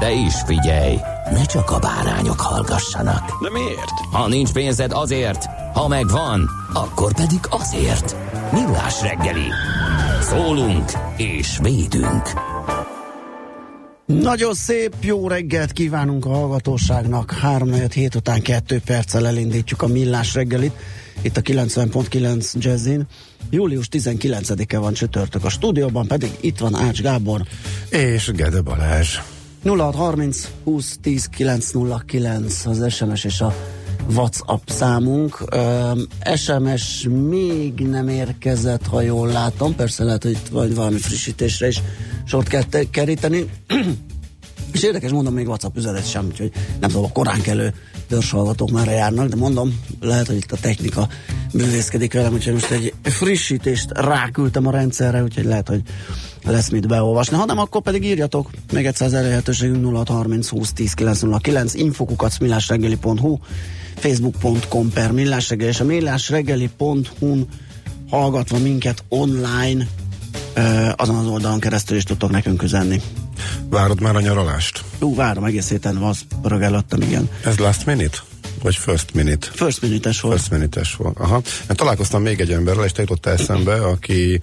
De is figyelj, ne csak a bárányok hallgassanak. De miért? Ha nincs pénzed azért, ha megvan, akkor pedig azért. Millás reggeli. Szólunk és védünk. Nagyon szép jó reggelt kívánunk a hallgatóságnak. 3 hét után 2 perccel elindítjuk a millás reggelit. Itt a 90.9 Jazzin. Július 19-e van csütörtök a stúdióban, pedig itt van Ács Gábor. És Gede Balázs. 0630 20 10 909 az SMS és a WhatsApp számunk. SMS még nem érkezett, ha jól látom. Persze lehet, hogy itt vagy valami frissítésre is sort kell te- keríteni. és érdekes, mondom, még WhatsApp üzenet sem, úgyhogy nem tudom, a korán kelő törzshallgatók már járnak, de mondom, lehet, hogy itt a technika bűvészkedik velem, úgyhogy most egy frissítést ráküldtem a rendszerre, úgyhogy lehet, hogy lesz mit beolvasni. Ha nem, akkor pedig írjatok. Még egyszer az elérhetőségünk 0630 20 10 909 infokukat millásreggeli.hu facebook.com per millásreggeli és a millásreggeli.hu-n hallgatva minket online azon az oldalon keresztül is tudtok nekünk üzenni. Várod már a nyaralást? Ú, várom, egész héten van, előttem, igen. Ez last minute? Vagy first minute? First minute volt. First minute volt. Aha. Én találkoztam még egy emberrel, és te jutott eszembe, aki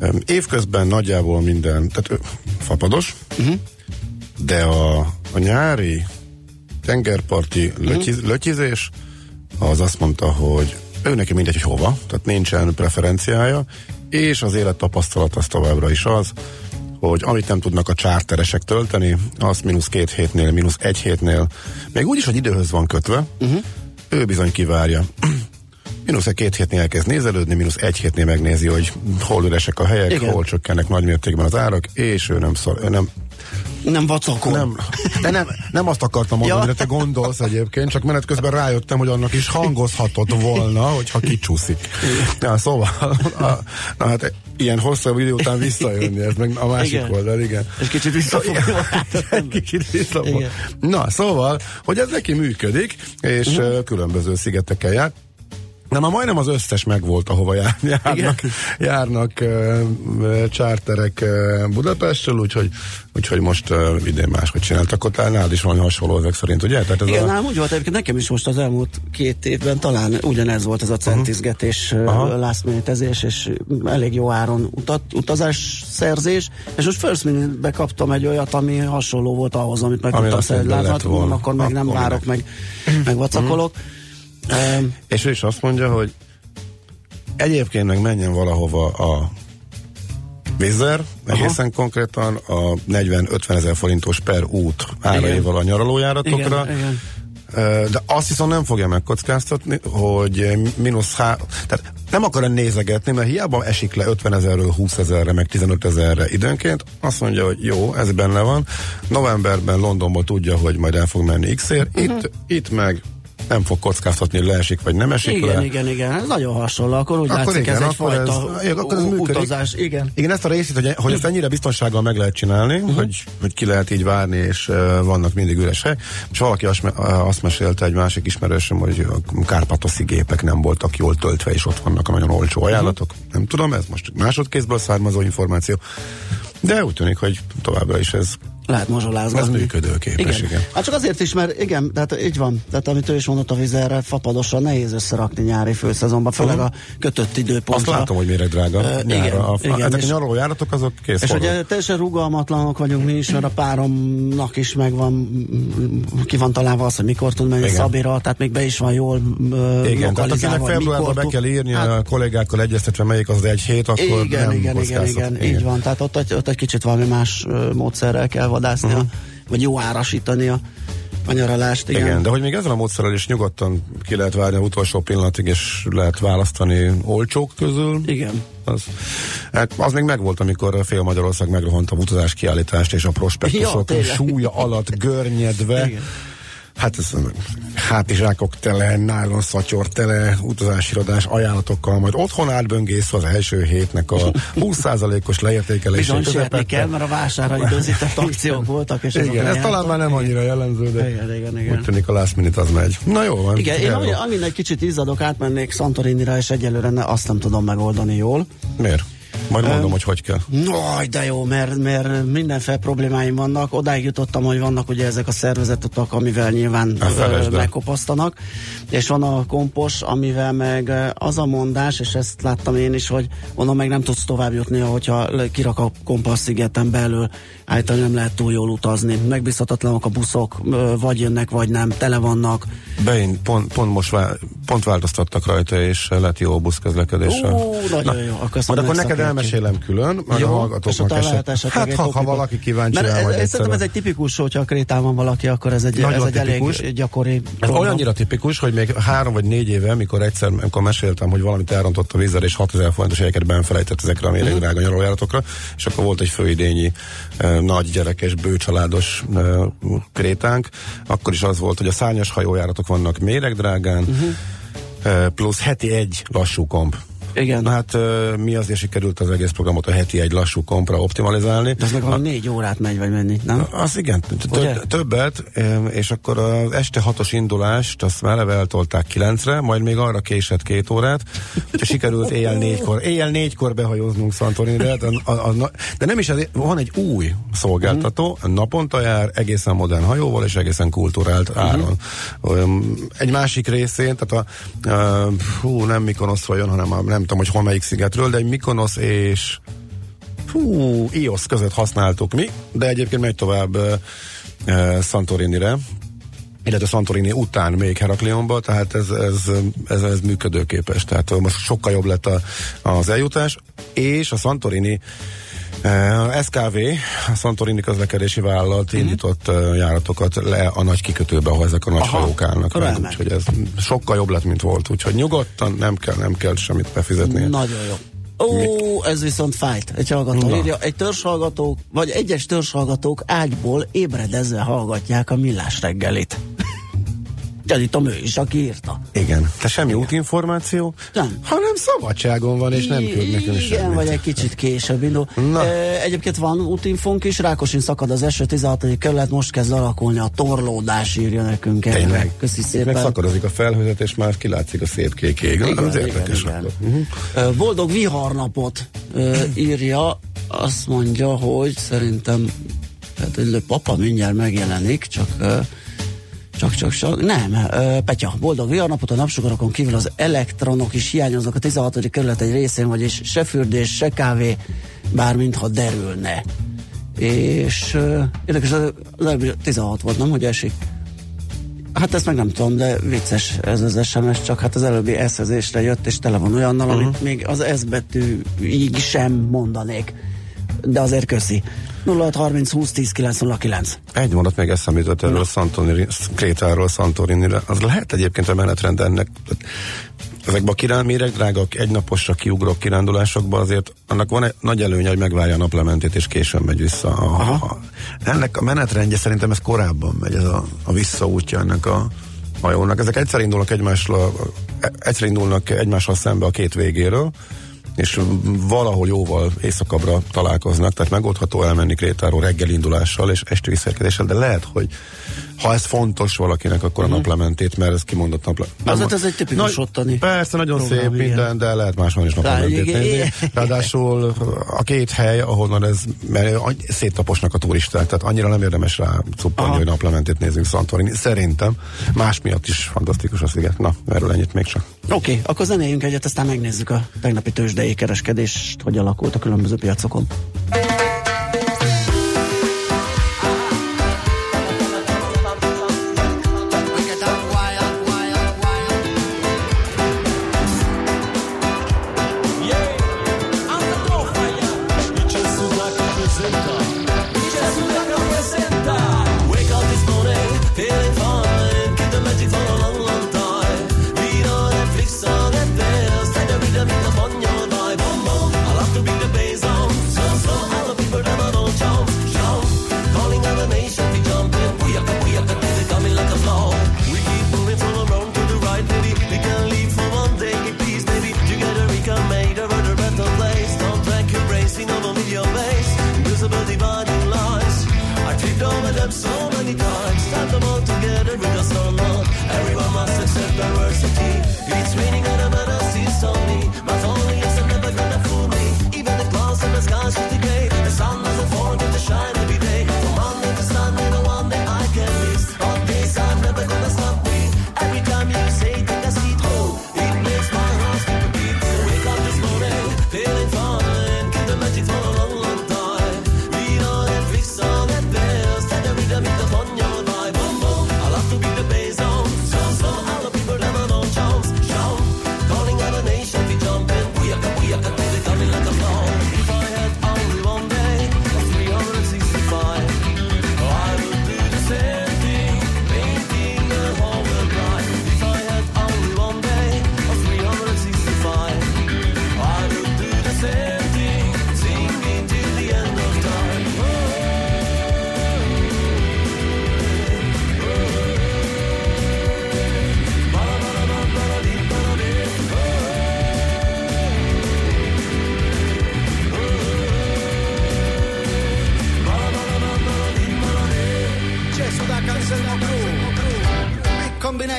um, évközben nagyjából minden, tehát ő, fapados, uh-huh. de a, a nyári tengerparti uh-huh. lötyiz, lötyizés, az azt mondta, hogy ő neki mindegy, hogy hova, tehát nincsen preferenciája, és az élettapasztalat az továbbra is az, hogy amit nem tudnak a csárteresek tölteni, azt mínusz két hétnél, mínusz egy hétnél, még úgy is, hogy időhöz van kötve, uh-huh. ő bizony kivárja. mínusz egy két hétnél elkezd nézelődni, mínusz egy hétnél megnézi, hogy hol üresek a helyek, Igen. hol csökkennek nagymértékben az árak, és ő nem szor, ő nem, Nem vacakol. nem, de nem, nem azt akartam mondani, Ja. ja. te gondolsz egyébként, csak menet közben rájöttem, hogy annak is hangozhatott volna, hogyha kicsúszik. Ja, szóval, a, na hát ilyen hosszabb idő után visszajönni, ez meg a másik Igen. oldal, igen. És kicsit visszafogni. Egy kicsit visszafog. Igen. Na, szóval, hogy ez neki működik, és uh-huh. különböző szigeteken jár. De már majdnem az összes megvolt, ahova jár, járnak, járnak uh, uh, csárterek uh, Budapestről, úgyhogy, úgyhogy most uh, idén máshogy csináltak. Ott nálad is valami hasonló ezek szerint, ugye? Tehát ez Igen, a, nálam úgy volt egyébként nekem is most az elmúlt két évben talán ugyanez volt ez a centizgetés, Aha. uh-huh. last minute-ezés, és elég jó áron utat, utazás szerzés, és most first minute-be kaptam egy olyat, ami hasonló volt ahhoz, amit meg Ami tudtam volna. mondom, akkor meg nem Akkor várok, meg, meg vacakolok. Um, És ő is azt mondja, hogy egyébként meg menjen valahova a Vizer, egészen konkrétan a 40-50 ezer forintos per út áraival a nyaralójáratokra. igen, igen. De azt viszont nem fogja megkockáztatni, hogy mínusz há... Tehát nem akar nézegetni, mert hiába esik le 50 ezerről 20 ezerre, meg 15 ezerre időnként, azt mondja, hogy jó, ez benne van. Novemberben Londonból tudja, hogy majd el fog menni X-ért, Mhm. itt, itt meg nem fog kockáztatni, hogy leesik, vagy nem esik igen, le. igen, igen, ez nagyon hasonló, akkor úgy Akkor látszik, igen, ez akkor egyfajta ez- igen, akkor ez működik. utazás, igen. Igen, ezt a részét, hogy, hogy ezt ennyire biztonsággal meg lehet csinálni, uh-huh. hogy, hogy ki lehet így várni, és uh, vannak mindig üres hely. És valaki azt, azt mesélte egy másik ismerősöm, hogy a kárpatoszi gépek nem voltak jól töltve, és ott vannak a nagyon olcsó ajánlatok. Uh-huh. Nem tudom, ez most másodkézből származó információ. De úgy tűnik, hogy továbbra is ez lehet mazsolázgatni. Ez működőképes, igen. Hát csak azért is, mert igen, tehát így van. Tehát amit ő is mondott a vizerre, fapadosan nehéz összerakni nyári főszezonban, főleg uh-huh. a kötött időpontra. Azt látom, hogy mire drága uh, igen, nyára. A, igen, ezek és- a nyaralójáratok azok kész És forró. ugye teljesen rugalmatlanok vagyunk mi is, mert a páromnak is megvan, ki van találva az, hogy mikor tud menni Igen. Szabira, tehát még be is van jól ö, Igen, tehát akinek februárban be kell írni Hát, a kollégákkal egyeztetve, melyik az egy hét, akkor igen, nem igen, igen, kockáztat. igen, így van. Tehát ott, ott egy kicsit valami más módszerrel kell vadászni, Mhm. uh-huh. vagy jó árasítani a, a nyaralást. Igen. Igen. de hogy még ezzel a módszerrel is nyugodtan ki lehet várni az utolsó pillanatig, és lehet választani olcsók közül. igen. Az, hát az még megvolt, amikor a fél Magyarország megrohant a utazás kiállítást, és a Ja, prospektusok tényleg. súlya alatt görnyedve. Igen. Hát ez hátizsákok tele, nylon szatyor tele, utazásirodás ajánlatokkal, majd otthon átböngészve az első hétnek a 20%-os leértékelésé Bizony közepette. kell, mert a vásárra időzített akciók voltak, és Igen, ez talán már nem annyira jellemző, de Igen, igen, igen. úgy tűnik a last minute az megy. Na jó van. Igen, én amin egy kicsit izzadok, átmennék Santorinira, és egyelőre ne, azt nem tudom megoldani jól. Miért? Majd mondom, hogy hogy kell. Naj, de jó, mert, mert mindenféle problémáim vannak. Odáig jutottam, hogy vannak ugye ezek a szervezetutak, amivel nyilván Hát ö, megkopasztanak, és van a kompos, amivel meg az a mondás, és ezt láttam én is, hogy onnan meg nem tudsz tovább jutni, hogyha kirak a kompasz szigeten belül, általában nem lehet túl jól utazni. Megbízhatatlanok a buszok, vagy jönnek, vagy nem, tele vannak. Bein, pont, pont most vá- pont változtattak rajta, és lett jó a buszközlekedésre. Ó, nagyon jó. Akkor Majd akkor neked elmesélem külön, majd a Jó, és hallgatóknak eset. Hát ha, ha valaki kíváncsi Mert rá, ez, szerintem ez egy tipikus, hogyha a Krétán van valaki, akkor ez egy, Nagyon ez egy tipikus. elég gyakori Ez olyannyira tipikus, hogy még három vagy négy éve, mikor egyszer, amikor meséltem, hogy valamit elrontott a vízzel, és 6000 forintos jegyeket benfelejtett ezekre a Mhm. méreg drága nyaralójáratokra, és akkor volt egy főidényi nagy gyerekes, bőcsaládos krétánk, akkor is az volt, hogy a szárnyas hajójáratok vannak méregdrágán, Mhm. eh, plusz heti egy lassú komp. Igen. Na hát mi azért sikerült az egész programot a heti egy lassú kompra optimalizálni. De ez meg valami négy órát megy, vagy menni, nem? Az igen, többet, és akkor az este hatos indulást, azt már eleve eltolták kilencre, majd még arra késett két órát, hogy sikerült éjjel négykor, éjjel négykor behajóznunk Santorinre, a, a, a, de nem is ez, van egy új szolgáltató, naponta jár, egészen modern hajóval, és egészen kulturált áron. Öm, Egy másik részén, tehát a, a hú, nem Mykonoszról jön, hanem a, nem tudom, hogy melyik szigetről, de egy Mykonosz és Hú, iOS között használtuk mi, de egyébként megy tovább uh, Santorinire, illetve Santorini után még Heraklionba, tehát ez, ez, ez, ez működőképes. Tehát most sokkal jobb lett a, az eljutás, és a Santorini uh, SKV, a Santorini közlekedési vállalat uh-huh. indított uh, járatokat le a nagy kikötőbe, ahol ezek a nagy Aha, hajók állnak. meg. Úgyhogy ez sokkal jobb lett, mint volt. Úgyhogy nyugodtan nem kell, nem kell semmit befizetni. Nagyon jó. Ó, ez viszont fájt. Egy hallgató Na. írja, egy törzshallgatók, vagy egyes törzshallgatók ágyból ébredezve hallgatják a millás reggelit. Gyanítom ő is, aki írta. Igen. Te semmi útinformáció? Nem. Hanem szabadságon van, és nem küld nekünk Igen, semmit. vagy egy kicsit később indul. Na. E, egyébként van útinfónk is, Rákosin szakad az eső 16. kerület, most kezd alakulni a torlódás, írja nekünk erre. Tényleg. Köszi szépen. meg szakadozik a felhőzet, és már kilátszik a szép kék ég. Igen, az igen, érdekes igen. Uh-huh. Boldog viharnapot írja, azt mondja, hogy szerintem hát papa mindjárt megjelenik, csak ö, csak, csak, csak, nem, Petya, boldog viharnapot, a napsugarakon kívül az elektronok is hiányoznak a 16. kerület egy részén, vagyis se fürdés, se kávé, bár mintha derülne. És érdekes, az előbbi 16 volt, nem, hogy esik? Hát ezt meg nem tudom, de vicces ez az SMS, csak hát az előbbi eszezésre jött, és tele van olyannal, uh-huh. amit még az S betűig sem mondanék. De azért köszi. 0630 20 10 909. Egy mondat még eszembe jutott erről Santorini, Krétáról Santorinire. Az lehet egyébként a menetrend ennek. Ezekben a kirán, méregdrágak, egynaposra kiugrok kirándulásokba azért annak van egy nagy előnye, hogy megvárja a naplementét és későn megy vissza. A, a, ennek a menetrendje szerintem ez korábban megy, ez a, a visszaútja ennek a hajónak. Ezek egyszer indulnak egymásra, egyszer indulnak egymással szembe a két végéről, és valahol jóval éjszakabbra találkoznak, tehát megoldható elmenni Krétáról reggel indulással és esti visszaérkezéssel, de lehet, hogy ha ez fontos valakinek, akkor a naplementét, mert ez kimondott naplementét. Azért ez egy tipikus ottani Persze, nagyon program, szép igen. minden, de lehet máshol is naplementét nézni. Ráadásul a két hely, ahonnan ez, mert széttaposnak a turisták, tehát annyira nem érdemes rá cuppani, hogy naplementét nézzünk Santorini. Szerintem más miatt is fantasztikus a sziget. Na, erről ennyit még csak. Oké, okay, akkor zenéljünk egyet, aztán megnézzük a tegnapi tőzsdei kereskedést, hogy alakult a különböző piacokon.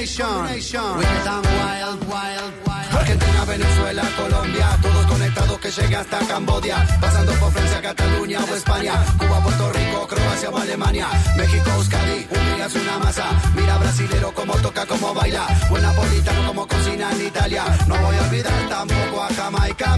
Combination. Wild, wild, wild. Argentina, Venezuela, Colombia, todos conectados que llega hasta Cambodia, pasando por Francia, Cataluña o España, Cuba, Puerto Rico, Croacia o Alemania, México, Euskadi, un día es una masa. Mira brasilero como toca, como baila, buen napolitano como cocina en Italia. No voy a olvidar tampoco a Jamaica.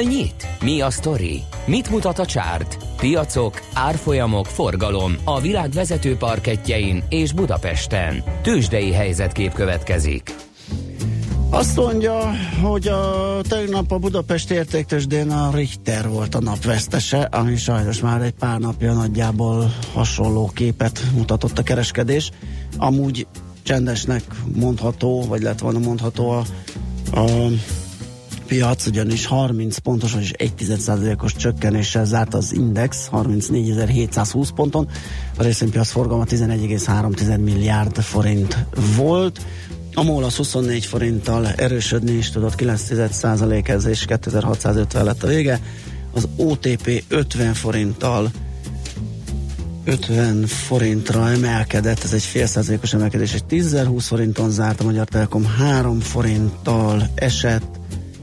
Hol nyit? Mi a sztori? Mit mutat a csárt? Piacok, árfolyamok, forgalom a világ vezető parketjein és Budapesten. Tősdei helyzetkép következik. Azt mondja, hogy a tegnap a Budapest értéktősdén a Richter volt a nap vesztese, ami sajnos már egy pár napja nagyjából hasonló képet mutatott a kereskedés. Amúgy csendesnek mondható, vagy lett volna mondható a, a piac, ugyanis 30 pontos, vagyis 1% os csökkenéssel zárt az Index 34.720 ponton. A részvénypiac forgalma 11,3 milliárd forint volt. A MOL az 24 forinttal erősödni is tudott, 9 ez és 2650 lett a vége. Az OTP 50 forinttal 50 forintra emelkedett, ez egy fél százalékos emelkedés, egy 10.020 forinton zárt a Magyar Telekom 3 forinttal esett,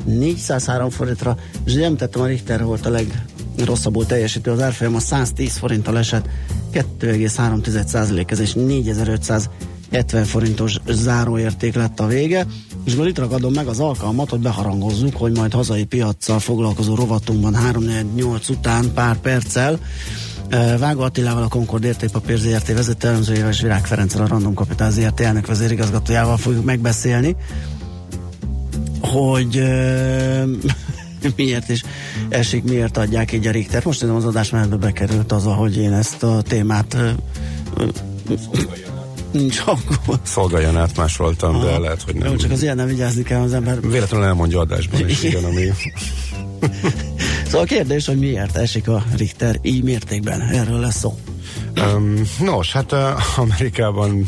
403 forintra, és ugye említettem, a Richter volt a legrosszabbul teljesítő, az árfolyam a 110 forinttal esett, 2,3 ez és 4570 forintos záróérték lett a vége, és akkor itt ragadom meg az alkalmat, hogy beharangozzuk, hogy majd hazai piaccal foglalkozó rovatunkban 3-8 után pár perccel Vágó Attilával, a Concord értékpapír ZRT vezető elemzőjével és Virág Ferenccel, a Random Capital ZRT elnök vezérigazgatójával fogjuk megbeszélni, hogy miért is esik, miért adják így a Richter. Most nem az adás mellett bekerült az, hogy én ezt a témát nincs akkor. Szolgáljon át, másoltam, de lehet, hogy nem. Jó, csak az ilyen nem vigyázni kell az ember. Véletlenül elmondja adásban is, igen, ami... szóval a kérdés, hogy miért esik a Richter így mértékben, erről lesz szó. Um, nos, hát uh, Amerikában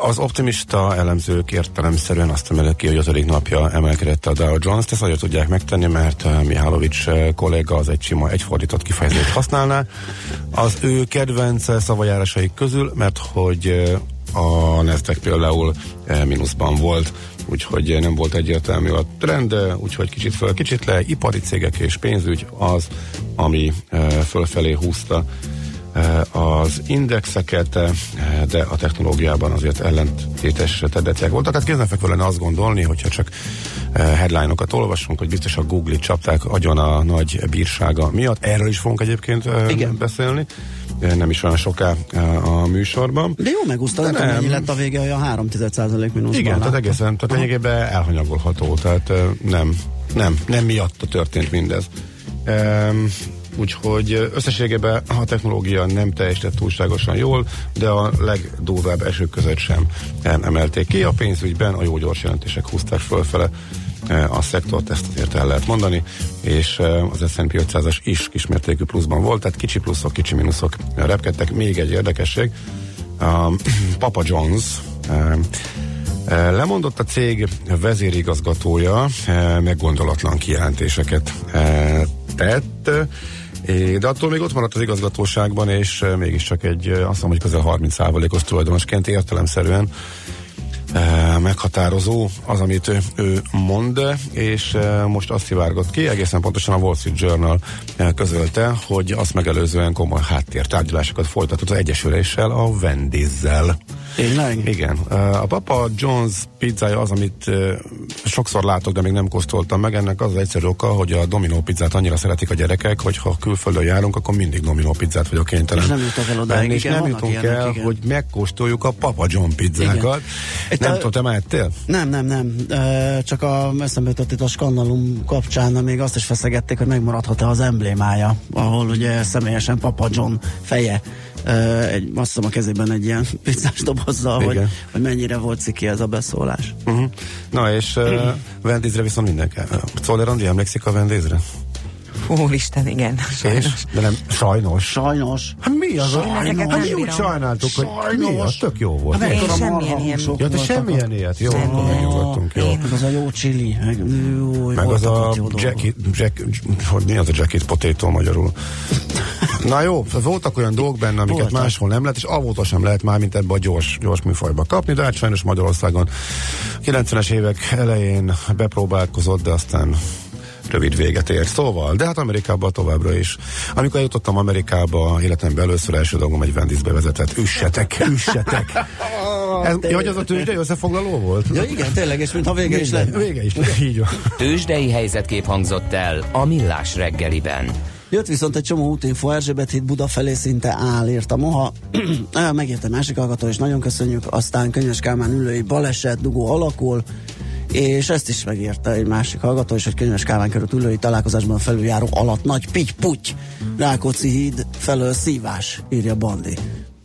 az optimista elemzők értelemszerűen azt emelik ki, hogy ötödik napja emelkedett a Dow Jones. Ezt azért tudják megtenni, mert Mihálovics kolléga az egy sima, egyfordított kifejezést használná. Az ő kedvenc szavajárásaik közül, mert hogy a Nasdaq például mínuszban volt, úgyhogy nem volt egyértelmű a trend, úgyhogy kicsit föl, kicsit le, ipari cégek és pénzügy az, ami fölfelé húzta az indexeket, de a technológiában azért ellentétes tendenciák voltak. Hát kézenfekvő lenne azt gondolni, hogyha csak headline-okat olvasunk, hogy biztos a Google-it csapták agyon a nagy bírsága miatt. Erről is fogunk egyébként Igen. beszélni nem is olyan soká a műsorban. De jó megúszta, nem, mennyi lett a vége, olyan 3 mínuszban. Igen, tehát egészen, tehát lényegében elhanyagolható, tehát nem, nem, nem miatta történt mindez. Um, úgyhogy összességében a technológia nem teljesített túlságosan jól, de a legdurvább esők között sem emelték ki. A pénzügyben a jó gyors jelentések húzták fölfele a szektort, ezt azért el lehet mondani, és az S&P 500-as is kismértékű pluszban volt, tehát kicsi pluszok, kicsi mínuszok repkedtek. Még egy érdekesség, Papa John's Lemondott a cég vezérigazgatója, meggondolatlan kijelentéseket tett, de attól még ott maradt az igazgatóságban, és mégiscsak egy, azt mondom, hogy közel 30%-os tulajdonosként értelemszerűen meghatározó az, amit ő, mond, és most azt szivárgott ki, egészen pontosan a Wall Street Journal közölte, hogy azt megelőzően komoly háttértárgyalásokat folytatott az Egyesüléssel, a Wendy's-zel. Tényleg? Igen. A Papa John's pizzája az, amit sokszor látok, de még nem kóstoltam meg. Ennek az az egyszerű oka, hogy a Domino pizzát annyira szeretik a gyerekek, hogy ha külföldön járunk, akkor mindig Domino pizzát vagyok kénytelen. És nem jutok el oda, és nem jutunk ilyenek, el, igen. hogy megkóstoljuk a Papa John pizzákat. Igen. Nem tudom, te már ettél? Nem, nem, nem. Csak a eszembe jutott itt a skandalum kapcsán, még azt is feszegették, hogy megmaradhat-e az emblémája, ahol ugye személyesen Papa John feje egy, azt hiszem a kezében egy ilyen pizzás dobozzal, hogy, hogy mennyire volt ciki ez a beszólás. Uh-huh. Na és uh, Vendézre viszont mindenki. Czoller Andi emlékszik a Vendézre? Úristen, igen. Sajnos. És? De nem, sajnos. Sajnos. Hát mi az? Sajnos. Hát mi úgy sajnáltuk, hogy sajnos. mi az? Tök jó volt. Hát én semmilyen ilyen. Ja, de semmilyen ilyet. Jó, akkor megnyugodtunk. Jó. Meg az a jó chili. Meg, jó, meg az a jacket, jack, hogy mi az a jacket potato magyarul? Na jó, voltak olyan dolgok benne, amiket voltak. máshol nem lehet, és avóta sem lehet már, mint ebbe a gyors, gyors műfajba kapni, de hát sajnos Magyarországon 90-es évek elején bepróbálkozott, de aztán rövid véget ért. Szóval, de hát Amerikában továbbra is. Amikor eljutottam Amerikába, életemben először első dolgom egy Wendy's bevezetett. Üssetek, üssetek! Ez, tényleg. ja, hogy az a tőzsdei összefoglaló volt? Ja igen, tényleg, és mintha vége is lenne. Vége is lenne, így van. Tőzsdei helyzetkép hangzott el a Millás reggeliben. Jött viszont egy csomó útinfo, Erzsébet híd Buda felé szinte áll, írta Moha. Ah, Megért másik hallgató, és nagyon köszönjük. Aztán Könyves Kálmán ülői baleset, dugó alakul, és ezt is megírta egy másik hallgató, és egy Könyves Kálmán körült ülői találkozásban felüljáró alatt nagy pitty-puty, Rákóczi híd felől szívás, írja Bandi.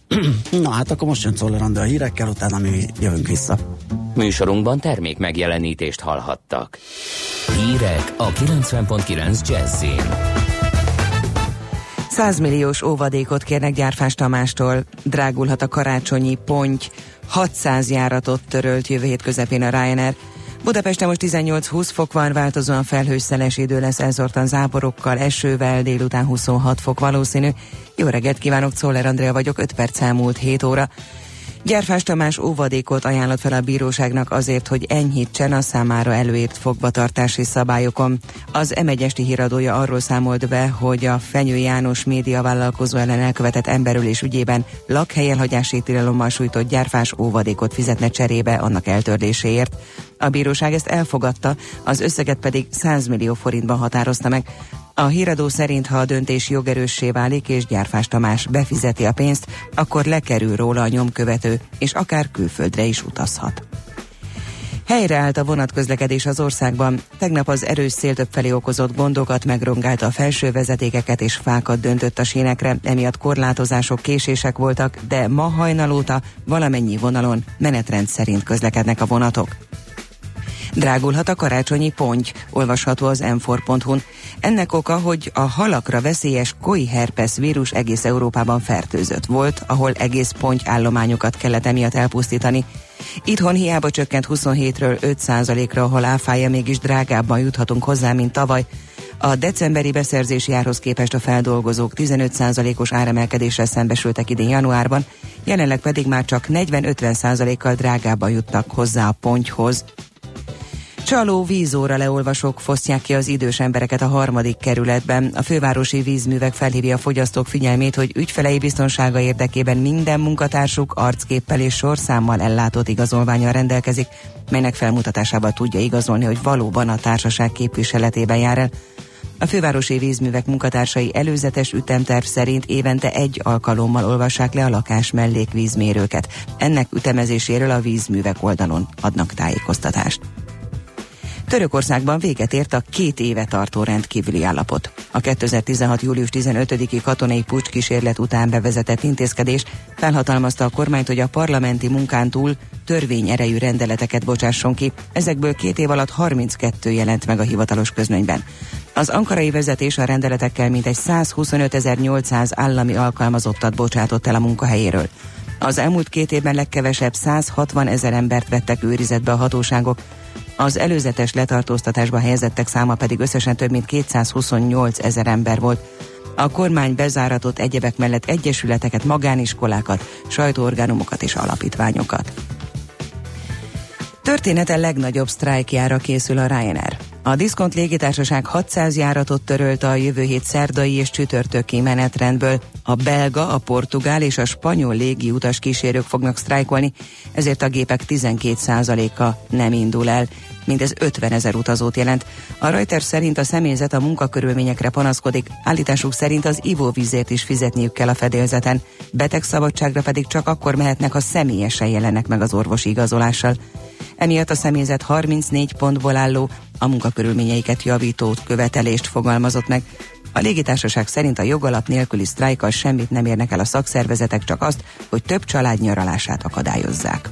Na hát akkor most jön Czoller a hírekkel, utána mi jövünk vissza. Műsorunkban termék megjelenítést hallhattak. Hírek a 90.9 Jazzin. 100 milliós óvadékot kérnek Gyárfás Tamástól. Drágulhat a karácsonyi ponty. 600 járatot törölt jövő hét közepén a Ryanair. Budapesten most 18-20 fok van, változóan felhős szeles idő lesz elzortan záporokkal, esővel, délután 26 fok valószínű. Jó reggelt kívánok, Czoller Andrea vagyok, 5 perc elmúlt 7 óra. Gyárfás Tamás óvadékot ajánlott fel a bíróságnak azért, hogy enyhítsen a számára előírt fogvatartási szabályokon. Az m híradója arról számolt be, hogy a Fenyő János média vállalkozó ellen elkövetett emberülés ügyében lakhelyelhagyási tilalommal sújtott gyárfás óvadékot fizetne cserébe annak eltörléséért. A bíróság ezt elfogadta, az összeget pedig 100 millió forintban határozta meg. A híradó szerint, ha a döntés jogerőssé válik és Gyárfás Tamás befizeti a pénzt, akkor lekerül róla a nyomkövető, és akár külföldre is utazhat. Helyreállt a vonatközlekedés az országban. Tegnap az erős szél többfelé okozott gondokat megrongálta a felső vezetékeket és fákat döntött a sínekre, emiatt korlátozások, késések voltak, de ma hajnal óta valamennyi vonalon menetrend szerint közlekednek a vonatok. Drágulhat a karácsonyi ponty, olvasható az m4.hu-n. Ennek oka, hogy a halakra veszélyes koi herpes vírus egész Európában fertőzött volt, ahol egész ponty állományokat kellett emiatt elpusztítani. Itthon hiába csökkent 27-ről 5%-ra, ahol áfája mégis drágábban juthatunk hozzá, mint tavaly. A decemberi beszerzési árhoz képest a feldolgozók 15%-os áremelkedéssel szembesültek idén januárban, jelenleg pedig már csak 40-50%-kal drágábban jutnak hozzá a pontyhoz. Csaló vízóra leolvasók fosztják ki az idős embereket a harmadik kerületben. A fővárosi vízművek felhívja a fogyasztók figyelmét, hogy ügyfelei biztonsága érdekében minden munkatársuk arcképpel és sorszámmal ellátott igazolványal rendelkezik, melynek felmutatásával tudja igazolni, hogy valóban a társaság képviseletében jár el. A fővárosi vízművek munkatársai előzetes ütemterv szerint évente egy alkalommal olvassák le a lakás mellékvízmérőket. Ennek ütemezéséről a vízművek oldalon adnak tájékoztatást. Törökországban véget ért a két éve tartó rendkívüli állapot. A 2016. július 15-i katonai pucs kísérlet után bevezetett intézkedés felhatalmazta a kormányt, hogy a parlamenti munkán túl törvény erejű rendeleteket bocsásson ki. Ezekből két év alatt 32 jelent meg a hivatalos közlönyben. Az ankarai vezetés a rendeletekkel mintegy 125.800 állami alkalmazottat bocsátott el a munkahelyéről. Az elmúlt két évben legkevesebb 160 ezer embert vettek őrizetbe a hatóságok, az előzetes letartóztatásba helyezettek száma pedig összesen több mint 228 ezer ember volt. A kormány bezáratott egyebek mellett egyesületeket, magániskolákat, sajtóorgánumokat és alapítványokat. Története legnagyobb sztrájkjára készül a Ryanair. A Diszkont légitársaság 600 járatot törölt a jövő hét szerdai és csütörtöki menetrendből. A belga, a portugál és a spanyol légi utas kísérők fognak sztrájkolni, ezért a gépek 12%-a nem indul el. Mindez 50 ezer utazót jelent. A Reuters szerint a személyzet a munkakörülményekre panaszkodik, állításuk szerint az ivóvízért is fizetniük kell a fedélzeten. Betegszabadságra pedig csak akkor mehetnek, ha személyesen jelennek meg az orvosi igazolással. Emiatt a személyzet 34 pontból álló, a munkakörülményeiket javító követelést fogalmazott meg. A légitársaság szerint a jogalap nélküli sztrájkkal semmit nem érnek el a szakszervezetek, csak azt, hogy több család nyaralását akadályozzák.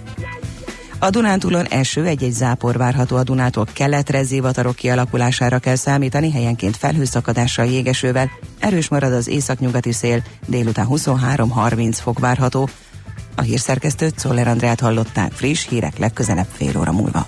A Dunántúlon eső, egy-egy zápor várható a Dunától keletre zivatarok kialakulására kell számítani, helyenként felhőszakadással jégesővel. Erős marad az északnyugati szél, délután 23-30 fok várható. A hírszerkesztőt Szoller Andrát hallották friss hírek legközelebb fél óra múlva.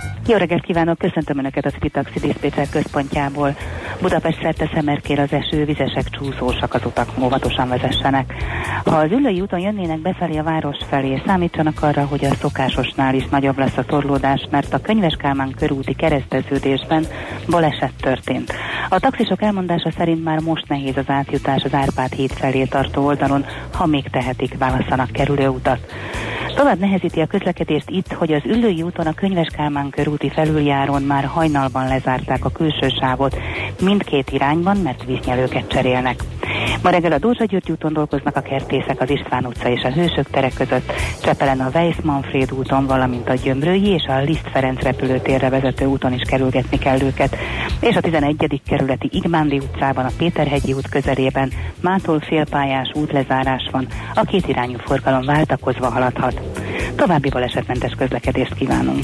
Jó reggelt kívánok, köszöntöm Önöket a City Taxi Dispatcher központjából. Budapest szerte szemerkél az eső, vizesek, csúszósak az utak, óvatosan vezessenek. Ha az Üllői úton jönnének befelé a város felé, számítsanak arra, hogy a szokásosnál is nagyobb lesz a torlódás, mert a Könyves Kálmán körúti kereszteződésben baleset történt. A taxisok elmondása szerint már most nehéz az átjutás az Árpád híd felé tartó oldalon, ha még tehetik, válasszanak kerülőutat. Tovább nehezíti a közlekedést itt, hogy az Üllői úton a Könyves Kálmán körúti felüljáron már hajnalban lezárták a külső sávot mindkét irányban, mert víznyelőket cserélnek. Ma reggel a Dózsa György úton dolgoznak a kertészek az István utca és a Hősök tere között, Csepelen a Weiss Manfred úton, valamint a Gyömrői és a Liszt Ferenc repülőtérre vezető úton is kerülgetni kell őket. És a 11. kerületi Igmándi utcában, a Péterhegyi út közelében mától félpályás útlezárás van, a két irányú forgalom váltakozva haladhat. További balesetmentes közlekedést kívánunk.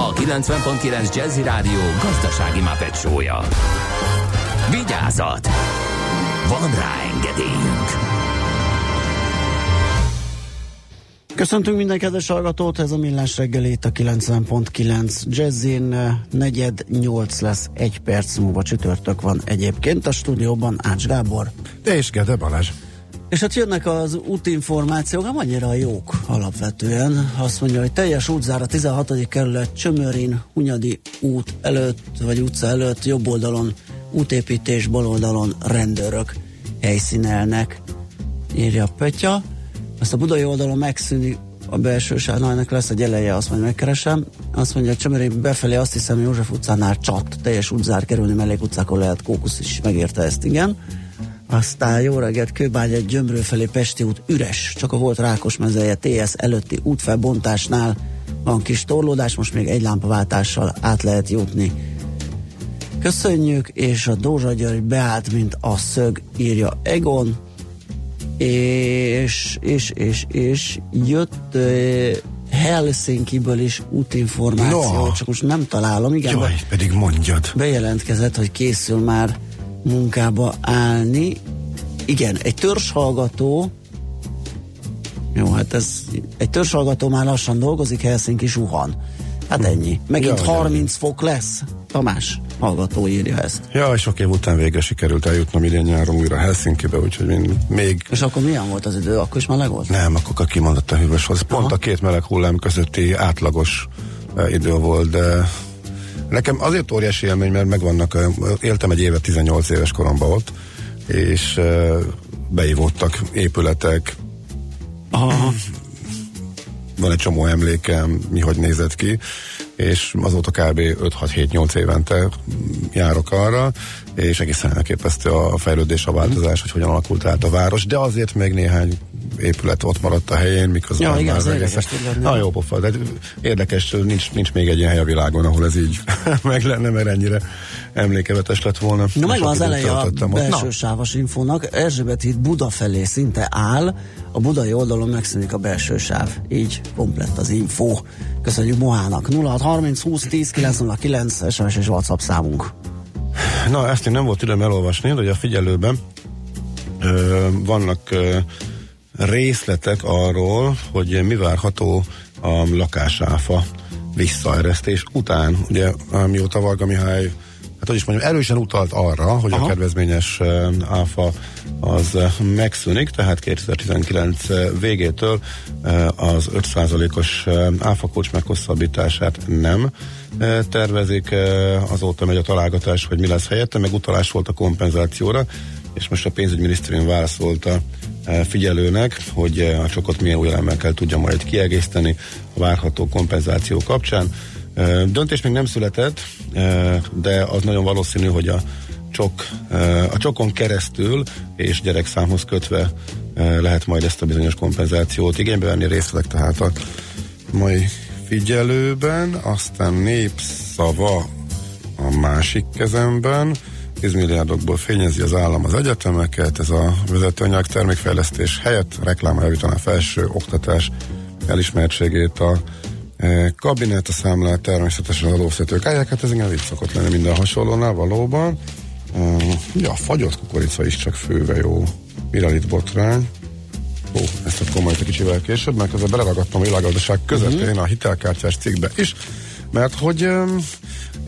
a 90.9 Jazzy Rádió gazdasági mapetsója. Vigyázat! Van rá engedélyünk! Köszöntünk minden kedves hallgatót, ez a Millás reggelét a 90.9 Jazzin, eh, negyed nyolc lesz, egy perc múlva csütörtök van egyébként a stúdióban Ács Gábor. De és Gede Balázs. És hát jönnek az útinformációk, nem annyira jók alapvetően. Azt mondja, hogy teljes útzár a 16. kerület Csömörin, Hunyadi út előtt, vagy utca előtt, jobb oldalon útépítés, bal oldalon rendőrök helyszínelnek, írja Petya. Azt a budai oldalon megszűnik a belső sáv, na ennek lesz egy eleje, azt majd megkeresem. Azt mondja, hogy Csömörin befelé azt hiszem József utcánál csat, teljes útzár kerülni, mellék utcákon lehet, Kókusz is megérte ezt, igen. Aztán jó reggelt, Kőbány egy Gyömrő felé Pesti út üres, csak a volt Rákos mezeje TS előtti útfelbontásnál van kis torlódás, most még egy lámpaváltással át lehet jutni. Köszönjük, és a Dózsa György beállt, mint a szög, írja Egon, és, és, és, és jött uh, Helsinki-ből is útinformáció, No. csak most nem találom, igen, Jaj, pedig mondjad. bejelentkezett, hogy készül már munkába állni. Igen, egy törzshallgató jó, hát ez egy törzshallgató már lassan dolgozik, Helsinki suhan. Hát ennyi. Megint Jaj, 30 fok lesz. Tamás hallgató írja ezt. Ja, sok év után végre sikerült eljutnom idén nyáron újra Helsinkibe, úgyhogy én még És akkor milyen volt az idő? Akkor is meleg volt? nem, akkor kimondott a hűvös volt. Pont a két meleg hullám közötti átlagos uh, idő volt, de nekem azért óriási élmény, mert megvannak, éltem egy évet 18 éves koromban ott, és beivódtak épületek, Aha. van egy csomó emlékem, mi hogy nézett ki, és azóta kb. 5-6-7-8 évente járok arra, és egészen elképesztő a fejlődés, a változás, hogy hogyan alakult át a város, de azért még néhány épület ott maradt a helyén, miközben Ja, igen, már az egészen-. Na jó pofa, de érdekes, nincs, nincs még egy ilyen hely a világon, ahol ez így meg lenne, mert ennyire emlékevetes lett volna. Na megvan az eleje a belső Na, sávos infónak. Erzsébet híd Buda felé szinte áll, a budai oldalon megszűnik a belső sáv. Így komplett az info. Köszönjük Mohának. 0630 20 10 909 SMS és WhatsApp számunk. Na, ezt én nem volt időm elolvasni, de hogy a figyelőben ö, vannak ö, részletek arról, hogy mi várható a lakásáfa visszaeresztés után. Ugye, mióta Varga Mihály hát hogy is mondjam, erősen utalt arra, hogy Aha. a kedvezményes ö, áfa az ö, megszűnik, tehát 2019 végétől ö, az 5%-os ö, áfa kulcs meghosszabbítását nem tervezik. Azóta megy a találgatás, hogy mi lesz helyette, meg utalás volt a kompenzációra, és most a pénzügyminisztérium válaszolt a e, figyelőnek, hogy e, a csokot milyen új elemekkel tudja majd kiegészíteni a várható kompenzáció kapcsán. E, Döntés még nem született, de az nagyon valószínű, hogy a csok, a csokon keresztül és gyerekszámhoz kötve lehet majd ezt a bizonyos kompenzációt igénybe venni részletek, tehát a mai figyelőben, aztán népszava a másik kezemben, 10 milliárdokból fényezi az állam az egyetemeket, ez a vezetőanyag termékfejlesztés helyett reklámra javítaná a felső oktatás elismertségét a e, kabinet, a számlát természetesen az adófizetők állják, hát ez igen így szokott lenni minden hasonlónál valóban. E, ja, fagyott kukorica is csak főve jó. Viralit botrány. Ó, ezt akkor majd egy kicsivel később, mert közben beleragadtam a világgazdaság közepén a hitelkártyás cikkbe is, mert hogy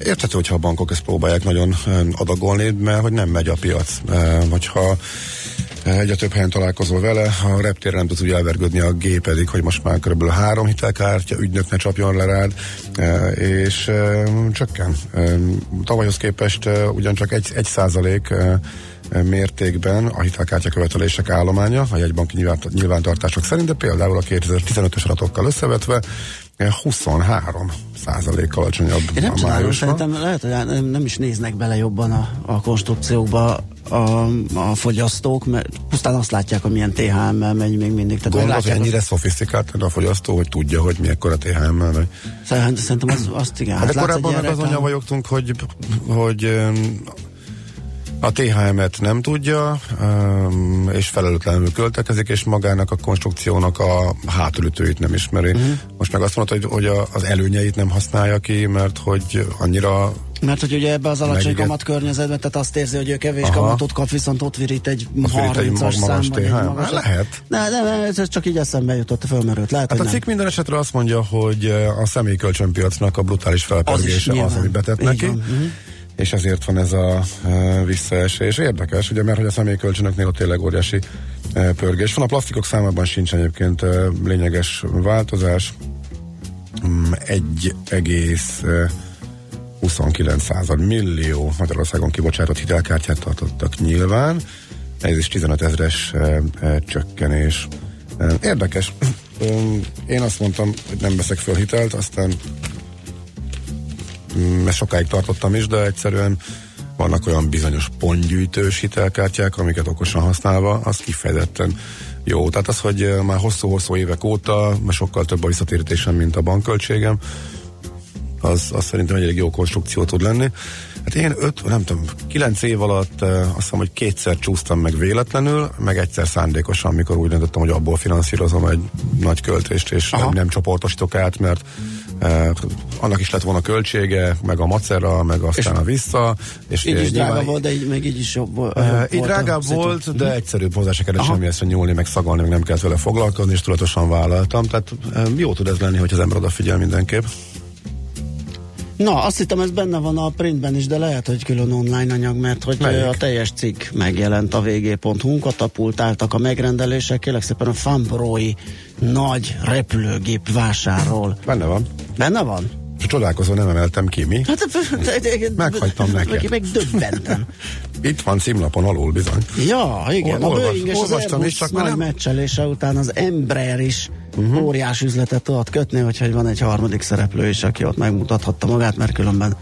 érthető, hogyha a bankok ezt próbálják nagyon adagolni, mert hogy nem megy a piac. Um, hogyha egyre több helyen találkozol vele, a reptéren nem tudsz úgy elvergődni a gépedig, hogy most már kb. három hitelkártya ügynök ne csapjon le rád, és csökken. Tavalyhoz képest ugyancsak egy, egy százalék mértékben a hitelkártya követelések állománya, a jegybanki nyilvánt- nyilvántartások szerint, de például a 2015-ös adatokkal összevetve 23 százalék alacsonyabb Én nem májusban. szerintem lehet, hogy nem, nem is néznek bele jobban a, a konstrukciókba a, a fogyasztók, mert pusztán azt látják, hogy milyen THM-mel megy még mindig. Tehát Gondolod, hogy ennyire szofisztikált a fogyasztó, hogy tudja, hogy milyekkor a THM-mel megy. Szerintem, az, azt igen. Hát de egy korábban meg azon nyavajogtunk, hogy, hogy a THM-et nem tudja, öm, és felelőtlenül költekezik, és magának a konstrukciónak a hátulütőit nem ismeri. Uh-huh. Most meg azt mondta, hogy, hogy a, az előnyeit nem használja ki, mert hogy annyira Mert hogy ugye ebbe az alacsony Meg igen. kamat környezetben, tehát azt érzi, hogy ő kevés Aha. kamatot kap, viszont ott virít egy Ott virít egy 30-as magas szám, vagy egy THM. magas. Hát lehet. Ne, ne, ez csak így eszembe jutott, fölmerült. Lehet, Hát a cikk minden esetre azt mondja, hogy eh, a személykölcsönpiacnak a brutális felpörgése az, nyilván. ami betett Így neki. van, mhm. És ezért van ez a e, visszaesés. Érdekes, ugye, mert hogy a személykölcsönöknél ott tényleg óriási e, pörgés van. A plastikok számában sincs egyébként e, lényeges változás. Mm, Egy egész e, 29 század millió Magyarországon kibocsátott hitelkártyát tartottak nyilván. Ez is 15 ezres csökkenés. Érdekes. Én azt mondtam, hogy nem veszek föl hitelt, aztán mm, ezt sokáig tartottam is, de egyszerűen vannak olyan bizonyos pontgyűjtős hitelkártyák, amiket okosan használva, az kifejezetten jó. Tehát az, hogy eh, már hosszú-hosszú évek óta, már sokkal több a visszatérítésem, mint a bankköltségem, az, az szerintem egy elég jó konstrukció tud lenni. Hát én öt, nem tudom, kilenc év alatt uh, azt hiszem, hogy kétszer csúsztam meg véletlenül, meg egyszer szándékosan, amikor úgy döntöttem, hogy abból finanszírozom egy nagy költést, és nem, nem csoportosítok át, mert uh, annak is lett volna költsége, meg a macera, meg aztán a vissza. És Így eh, is drága volt, de így, még így is jobb volt. Jobb így drágább volt, de egyszerűbb hozzá se kellett semmi ezt nyúlni, meg szagolni, meg nem kellett vele foglalkozni, és tudatosan vállaltam. Tehát jó tud ez lenni, hogy az ember odafigyel mindenképp. Na, azt hittem ez benne van a printben is, de lehet, hogy külön online anyag, mert hogy Melyik? a teljes cikk megjelent a vg.hu-n, katapultáltak a megrendelések, kérlek szépen a Fambrói nagy repülőgép vásárol. Benne van. Benne van? És csodálkozva nem emeltem ki, mi? Hát, Meghagytam neked. Meg, döbbentem. Itt van címlapon alul bizony. Ja, igen. Ol- a olvas- Boeing és az olvastam Airbus is, csak nagy nem- meccselése után az Embraer is uh-huh. óriás üzletet tudott kötni, hogy van egy harmadik szereplő is, aki ott megmutathatta magát, mert különben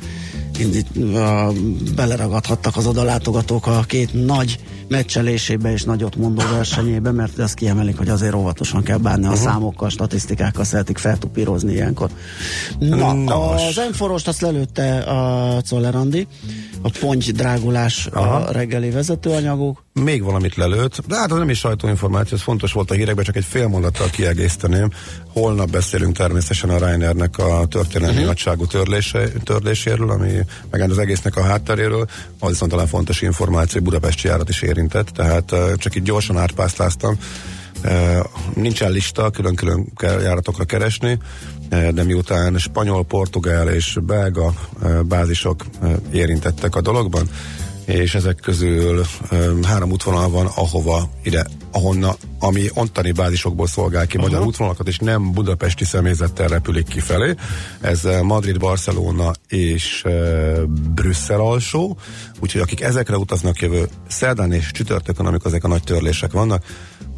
indít, uh, beleragadhattak az odalátogatók a két nagy meccselésébe és nagyot mondó versenyébe, mert ezt kiemelik, hogy azért óvatosan kell bánni uh-huh. a számokkal, statisztikákkal szeretik feltupírozni ilyenkor. Na, Nos. az Enforost azt lelőtte a Czollerandi, a ponty drágulás a reggeli vezetőanyagok. Még valamit lelőtt, de hát az nem is sajtóinformáció, ez fontos volt a hírekben, csak egy fél mondattal kiegészteném. Holnap beszélünk természetesen a Reinernek a történelmi uh-huh. nagyságú törlése, törléséről, ami meg az egésznek a hátteréről. Az viszont talán fontos információ, hogy Budapesti járat is érintett, tehát eh, csak így gyorsan átpásztáztam. Nincsen lista, külön-külön kell járatokra keresni, de miután spanyol, portugál és belga bázisok érintettek a dologban, és ezek közül um, három útvonal van, ahova ide, ahonna, ami ontani bázisokból szolgál ki magyar útvonalakat, és nem budapesti személyzettel repülik kifelé. Ez Madrid, Barcelona és uh, Brüsszel alsó, úgyhogy akik ezekre utaznak jövő szerdán és csütörtökön, amikor ezek a nagy törlések vannak,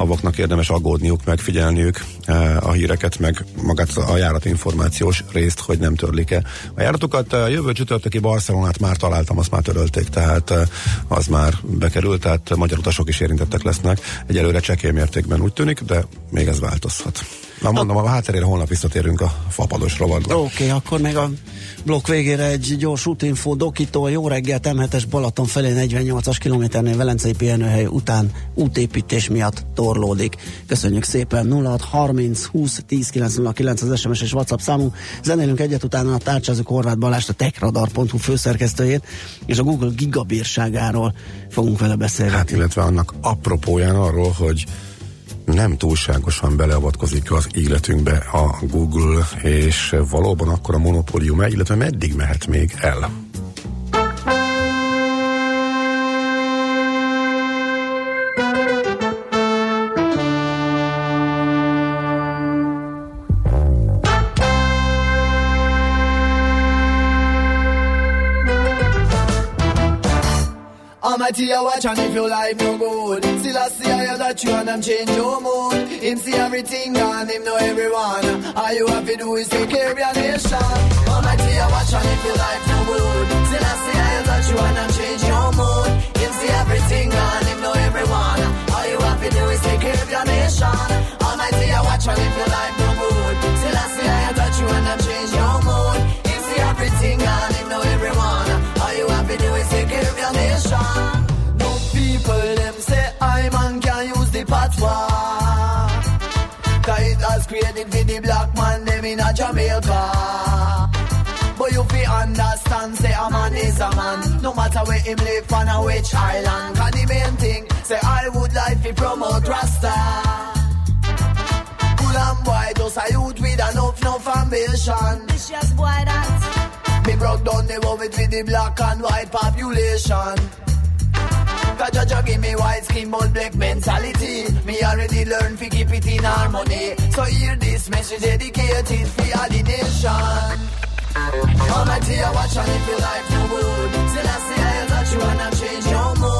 avoknak érdemes aggódniuk, megfigyelniük uh, a híreket, meg magát a járat információs részt, hogy nem törlik-e. A járatokat uh, jövő csütörtöki Barcelonát már találtam, azt már törölték, tehát uh, az már bekerült, tehát magyar utasok is érintettek lesznek. Egyelőre csekély mértékben úgy tűnik, de még ez változhat. Na mondom, a hátterére holnap visszatérünk a fapados rovatba. Oké, okay, akkor még a blokk végére egy gyors útinfo Dokitól. Jó reggelt, M7-es Balaton felé 48-as kilométernél Velencei pihenőhely után útépítés miatt torlódik. Köszönjük szépen 06 30 20 10 909 az SMS és WhatsApp számunk. Zenélünk egyet utána a tárcsázók Horváth Balást, a techradar.hu főszerkesztőjét, és a Google gigabírságáról fogunk vele beszélni. Hát, illetve annak apropóján arról, hogy nem túlságosan beleavatkozik az életünkbe a Google, és valóban akkor a monopólium illetve meddig mehet még el? Almighty, you watch and if your life no good Still I see how you that you and them change your mood. Him see everything and him know everyone. All you have to do is take care of your nation. Almighty, you watch and if your life no good Still I see how you that you and them change your mood. Him see everything and him know everyone. All you have to do is take care of your nation. Almighty, you watch and if your life created for the black man them in a Jamaica But you fi understand say a man is a man No matter where him live on a which island Cause the main thing say I would like to promote Rasta Cool and boy, just a youth with enough, enough ambition. Vicious boy that. Me broke down the world with the black and white population. Cause Jaja give me white skin but black mentality. Me already learn to keep it in harmony. So hear this message dedicated for all the nation. Almighty, I watch and if your life no good. Still I see I touch you I change your mood.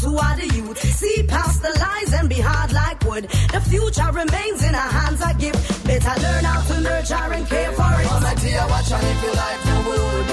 who are the youth. See past the lies and be hard like wood. The future remains in our hands, I give. Better learn how to nurture and care for it. Almighty, I watch and if your life no good.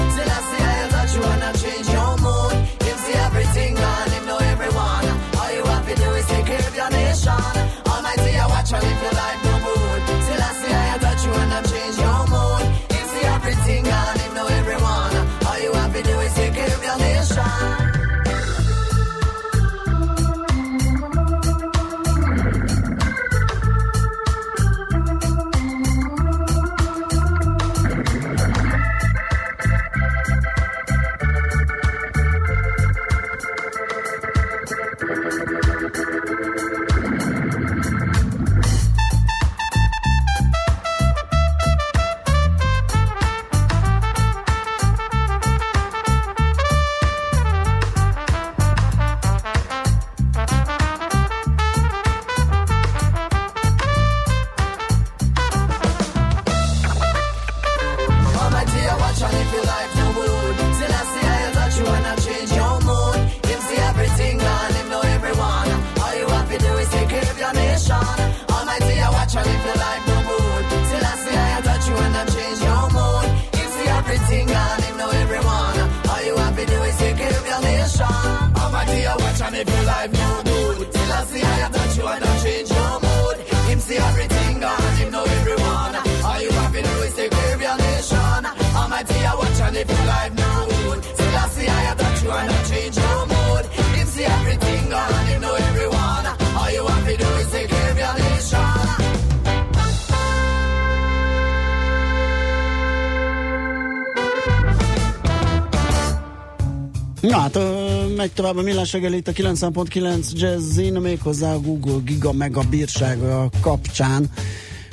Tovább a millás reggel itt a 90.9 Jazzin, méghozzá a Google Giga Mega bírsága kapcsán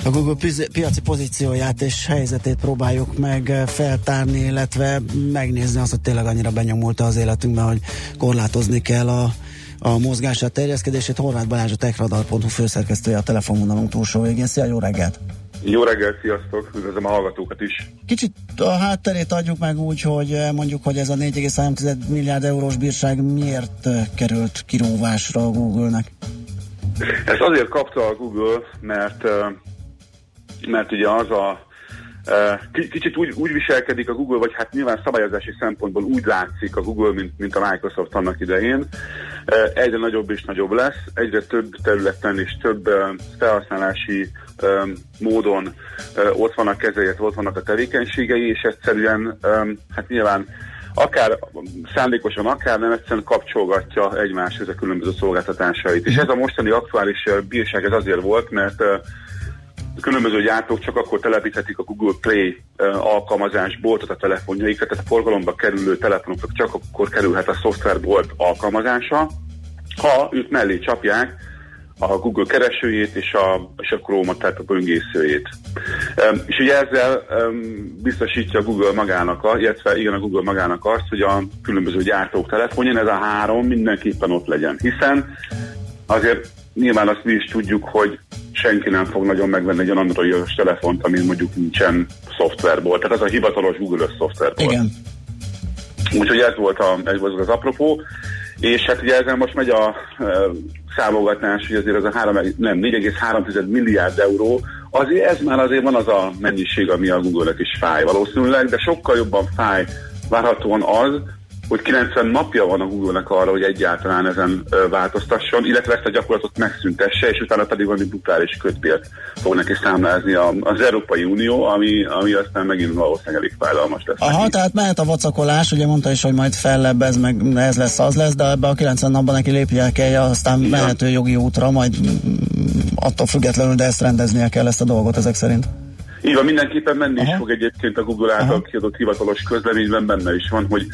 a Google piaci pozícióját és helyzetét próbáljuk meg ö, feltárni, illetve megnézni azt, hogy tényleg annyira benyomulta az életünkben, hogy korlátozni kell a, a mozgását, terjeszkedését. Horváth Balázs a techradar.hu főszerkesztője a telefonvonalunk túlsó végén. Szia, jó reggelt! Jó reggelt, sziasztok! Üdvözlöm a hallgatókat is. Kicsit a hátterét adjuk meg úgy, hogy eh, mondjuk, hogy ez a 4,3 milliárd eurós bírság miért eh, került kiróvásra a Google-nek? Ezt azért kapta a Google, mert, eh, mert ugye az a Kicsit úgy, úgy viselkedik a Google, vagy hát nyilván szabályozási szempontból úgy látszik a Google, mint, mint a Microsoft annak idején. Egyre nagyobb és nagyobb lesz, egyre több területen és több felhasználási módon ott van a kezelyet, ott vannak a tevékenységei, és egyszerűen hát nyilván akár szándékosan, akár nem egyszerűen kapcsolgatja egymáshoz a különböző szolgáltatásait. És ez a mostani aktuális bírság ez azért volt, mert különböző gyártók csak akkor telepíthetik a Google Play alkalmazás boltot a telefonjaikra, tehát a forgalomba kerülő telefonoknak csak akkor kerülhet a szoftverbolt alkalmazása, ha ők mellé csapják a Google keresőjét és a, és a Chrome-ot, tehát a böngészőjét. Um, és ugye ezzel um, biztosítja Google magának, a, illetve igen a Google magának azt, hogy a különböző gyártók telefonján ez a három mindenképpen ott legyen. Hiszen azért nyilván azt mi is tudjuk, hogy senki nem fog nagyon megvenni egy olyan androidos telefont, amin mondjuk nincsen szoftverból. Tehát az a hivatalos Google-ös szoftverból. Igen. Úgyhogy ez volt, a, ez volt az apropó. És hát ugye ezen most megy a e, számogatás, hogy azért az a 3, nem, 4,3 milliárd euró, azért ez már azért van az a mennyiség, ami a Google-nek is fáj valószínűleg, de sokkal jobban fáj várhatóan az, hogy 90 napja van a Google-nek arra, hogy egyáltalán ezen változtasson, illetve ezt a gyakorlatot megszüntesse, és utána pedig valami brutális kötbért fog neki számlázni az Európai Unió, ami, ami aztán megint valószínűleg elég fájdalmas lesz. Aha, tehát mehet a vacakolás, ugye mondta is, hogy majd fellebb ez, meg ez lesz, az lesz, de ebbe a 90 napban neki lépnie kell, aztán Igen. mehető jogi útra, majd mm, attól függetlenül, de ezt rendeznie kell ezt a dolgot ezek szerint. Így van, mindenképpen menni Aha. is fog egyébként a Google által Aha. kiadott hivatalos közleményben benne is van, hogy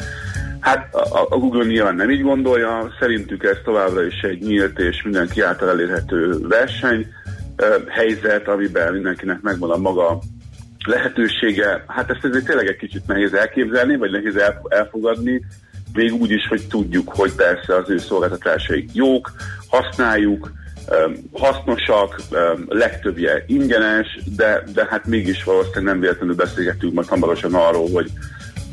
hát a, Google nyilván nem így gondolja, szerintük ez továbbra is egy nyílt és mindenki által elérhető verseny, helyzet, amiben mindenkinek megvan a maga lehetősége. Hát ezt ezért tényleg egy kicsit nehéz elképzelni, vagy nehéz el, elfogadni, még úgy is, hogy tudjuk, hogy persze az ő szolgáltatásaik jók, használjuk, hasznosak, legtöbbje ingyenes, de, de hát mégis valószínűleg nem véletlenül beszélgetünk majd hamarosan arról, hogy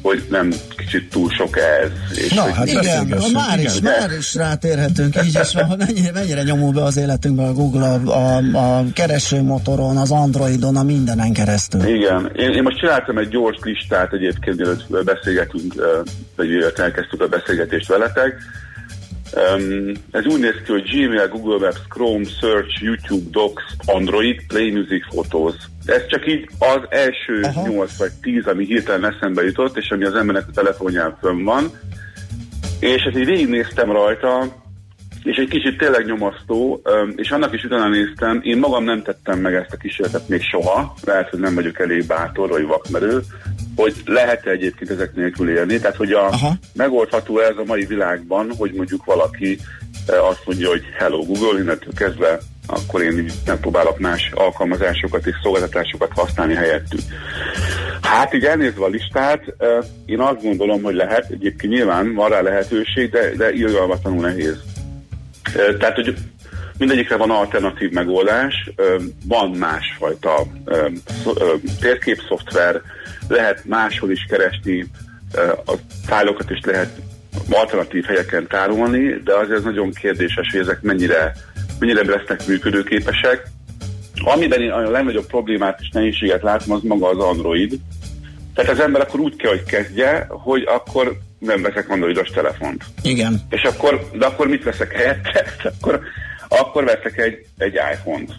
hogy nem kicsit túl sok ez. És Na, hát Igen, beszélgessünk, már is, igen. már is rátérhetünk, így is van, hogy mennyire, mennyire nyomul be az életünkbe a Google a, a, a keresőmotoron, az Androidon, a mindenen keresztül. Igen, én, én most csináltam egy gyors listát egyébként, mielőtt beszélgetünk, vagy elkezdtük a beszélgetést veletek. Um, ez úgy néz ki, hogy Gmail, Google Maps, Chrome, Search, YouTube, Docs, Android, Play Music, Photos. Ez csak így az első Aha. 8 vagy 10, ami hirtelen eszembe jutott, és ami az embernek a telefonján fönn van. És ezt így végignéztem rajta, és egy kicsit tényleg nyomasztó, és annak is utána néztem, én magam nem tettem meg ezt a kísérletet még soha, lehet, hogy nem vagyok elég bátor vagy vakmerő, hogy lehet-e egyébként ezek nélkül élni, tehát hogy a, Aha. megoldható ez a mai világban, hogy mondjuk valaki e, azt mondja, hogy hello Google, innentől kezdve akkor én megpróbálok más alkalmazásokat és szolgáltatásokat használni helyettük. Hát így elnézve a listát, eh, én azt gondolom, hogy lehet, egyébként nyilván van rá lehetőség, de, de irgalmatlanul nehéz. Eh, Tehát, hogy mindegyikre van alternatív megoldás, van másfajta szo- térképszoftver, lehet máshol is keresni a fájlokat, és lehet alternatív helyeken tárolni, de azért ez nagyon kérdéses, hogy ezek mennyire, mennyire lesznek működőképesek. Amiben én a legnagyobb problémát és nehézséget látom, az maga az Android. Tehát az ember akkor úgy kell, hogy kezdje, hogy akkor nem veszek androidos telefont. Igen. És akkor, de akkor mit veszek helyette? akkor, akkor veszek egy, egy iPhone-t.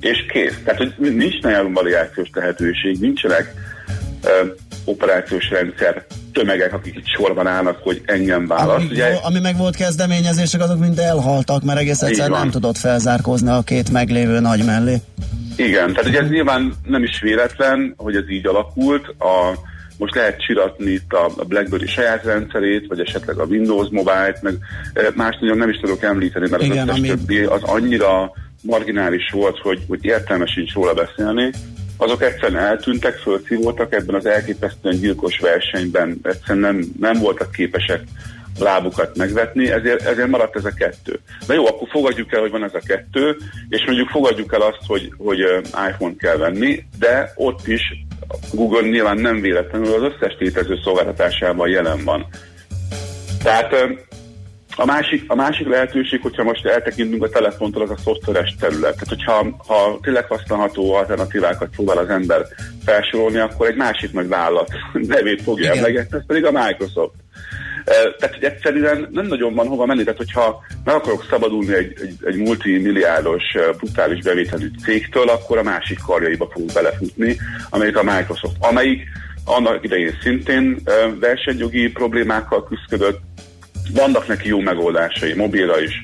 És kész. Tehát, hogy nincs nagyon variációs lehetőség, nincsenek operációs rendszer tömegek, akik itt sorban állnak, hogy engem választ. Ami, Ugye, ami meg volt kezdeményezések, azok mind elhaltak, mert egész egyszer nem tudott felzárkózni a két meglévő nagy mellé. Igen, tehát ugye ez nyilván nem is véletlen, hogy ez így alakult. A, most lehet csiratni itt a BlackBerry saját rendszerét, vagy esetleg a Windows Mobile-t, meg más nagyon nem is tudok említeni, mert az Igen, összes ami- többi az annyira marginális volt, hogy, hogy értelmes sincs róla beszélni. Azok egyszerűen eltűntek, fölszívódtak ebben az elképesztően gyilkos versenyben, egyszerűen nem, nem voltak képesek lábukat megvetni, ezért, ezért maradt ez a kettő. De jó, akkor fogadjuk el, hogy van ez a kettő, és mondjuk fogadjuk el azt, hogy, hogy ö, iPhone-t kell venni, de ott is Google nyilván nem véletlenül az összes létező szolgáltatásában jelen van. Tehát a másik, a másik lehetőség, hogyha most eltekintünk a telefontól, az a szoftveres terület. Tehát, hogyha ha tényleg használható alternatívákat próbál az ember felsorolni, akkor egy másik nagy vállalat nevét fogja emlegetni, ez pedig a Microsoft. Eh, Tehát, hogy egyszerűen nem nagyon van hova menni, tehát hogyha meg akarok szabadulni egy, egy, egy multimilliárdos, brutális bevételű cégtől, akkor a másik karjaiba fogok belefutni, amelyik a Microsoft, amelyik annak idején szintén versenyjogi problémákkal küzdött, vannak neki jó megoldásai, mobilra is,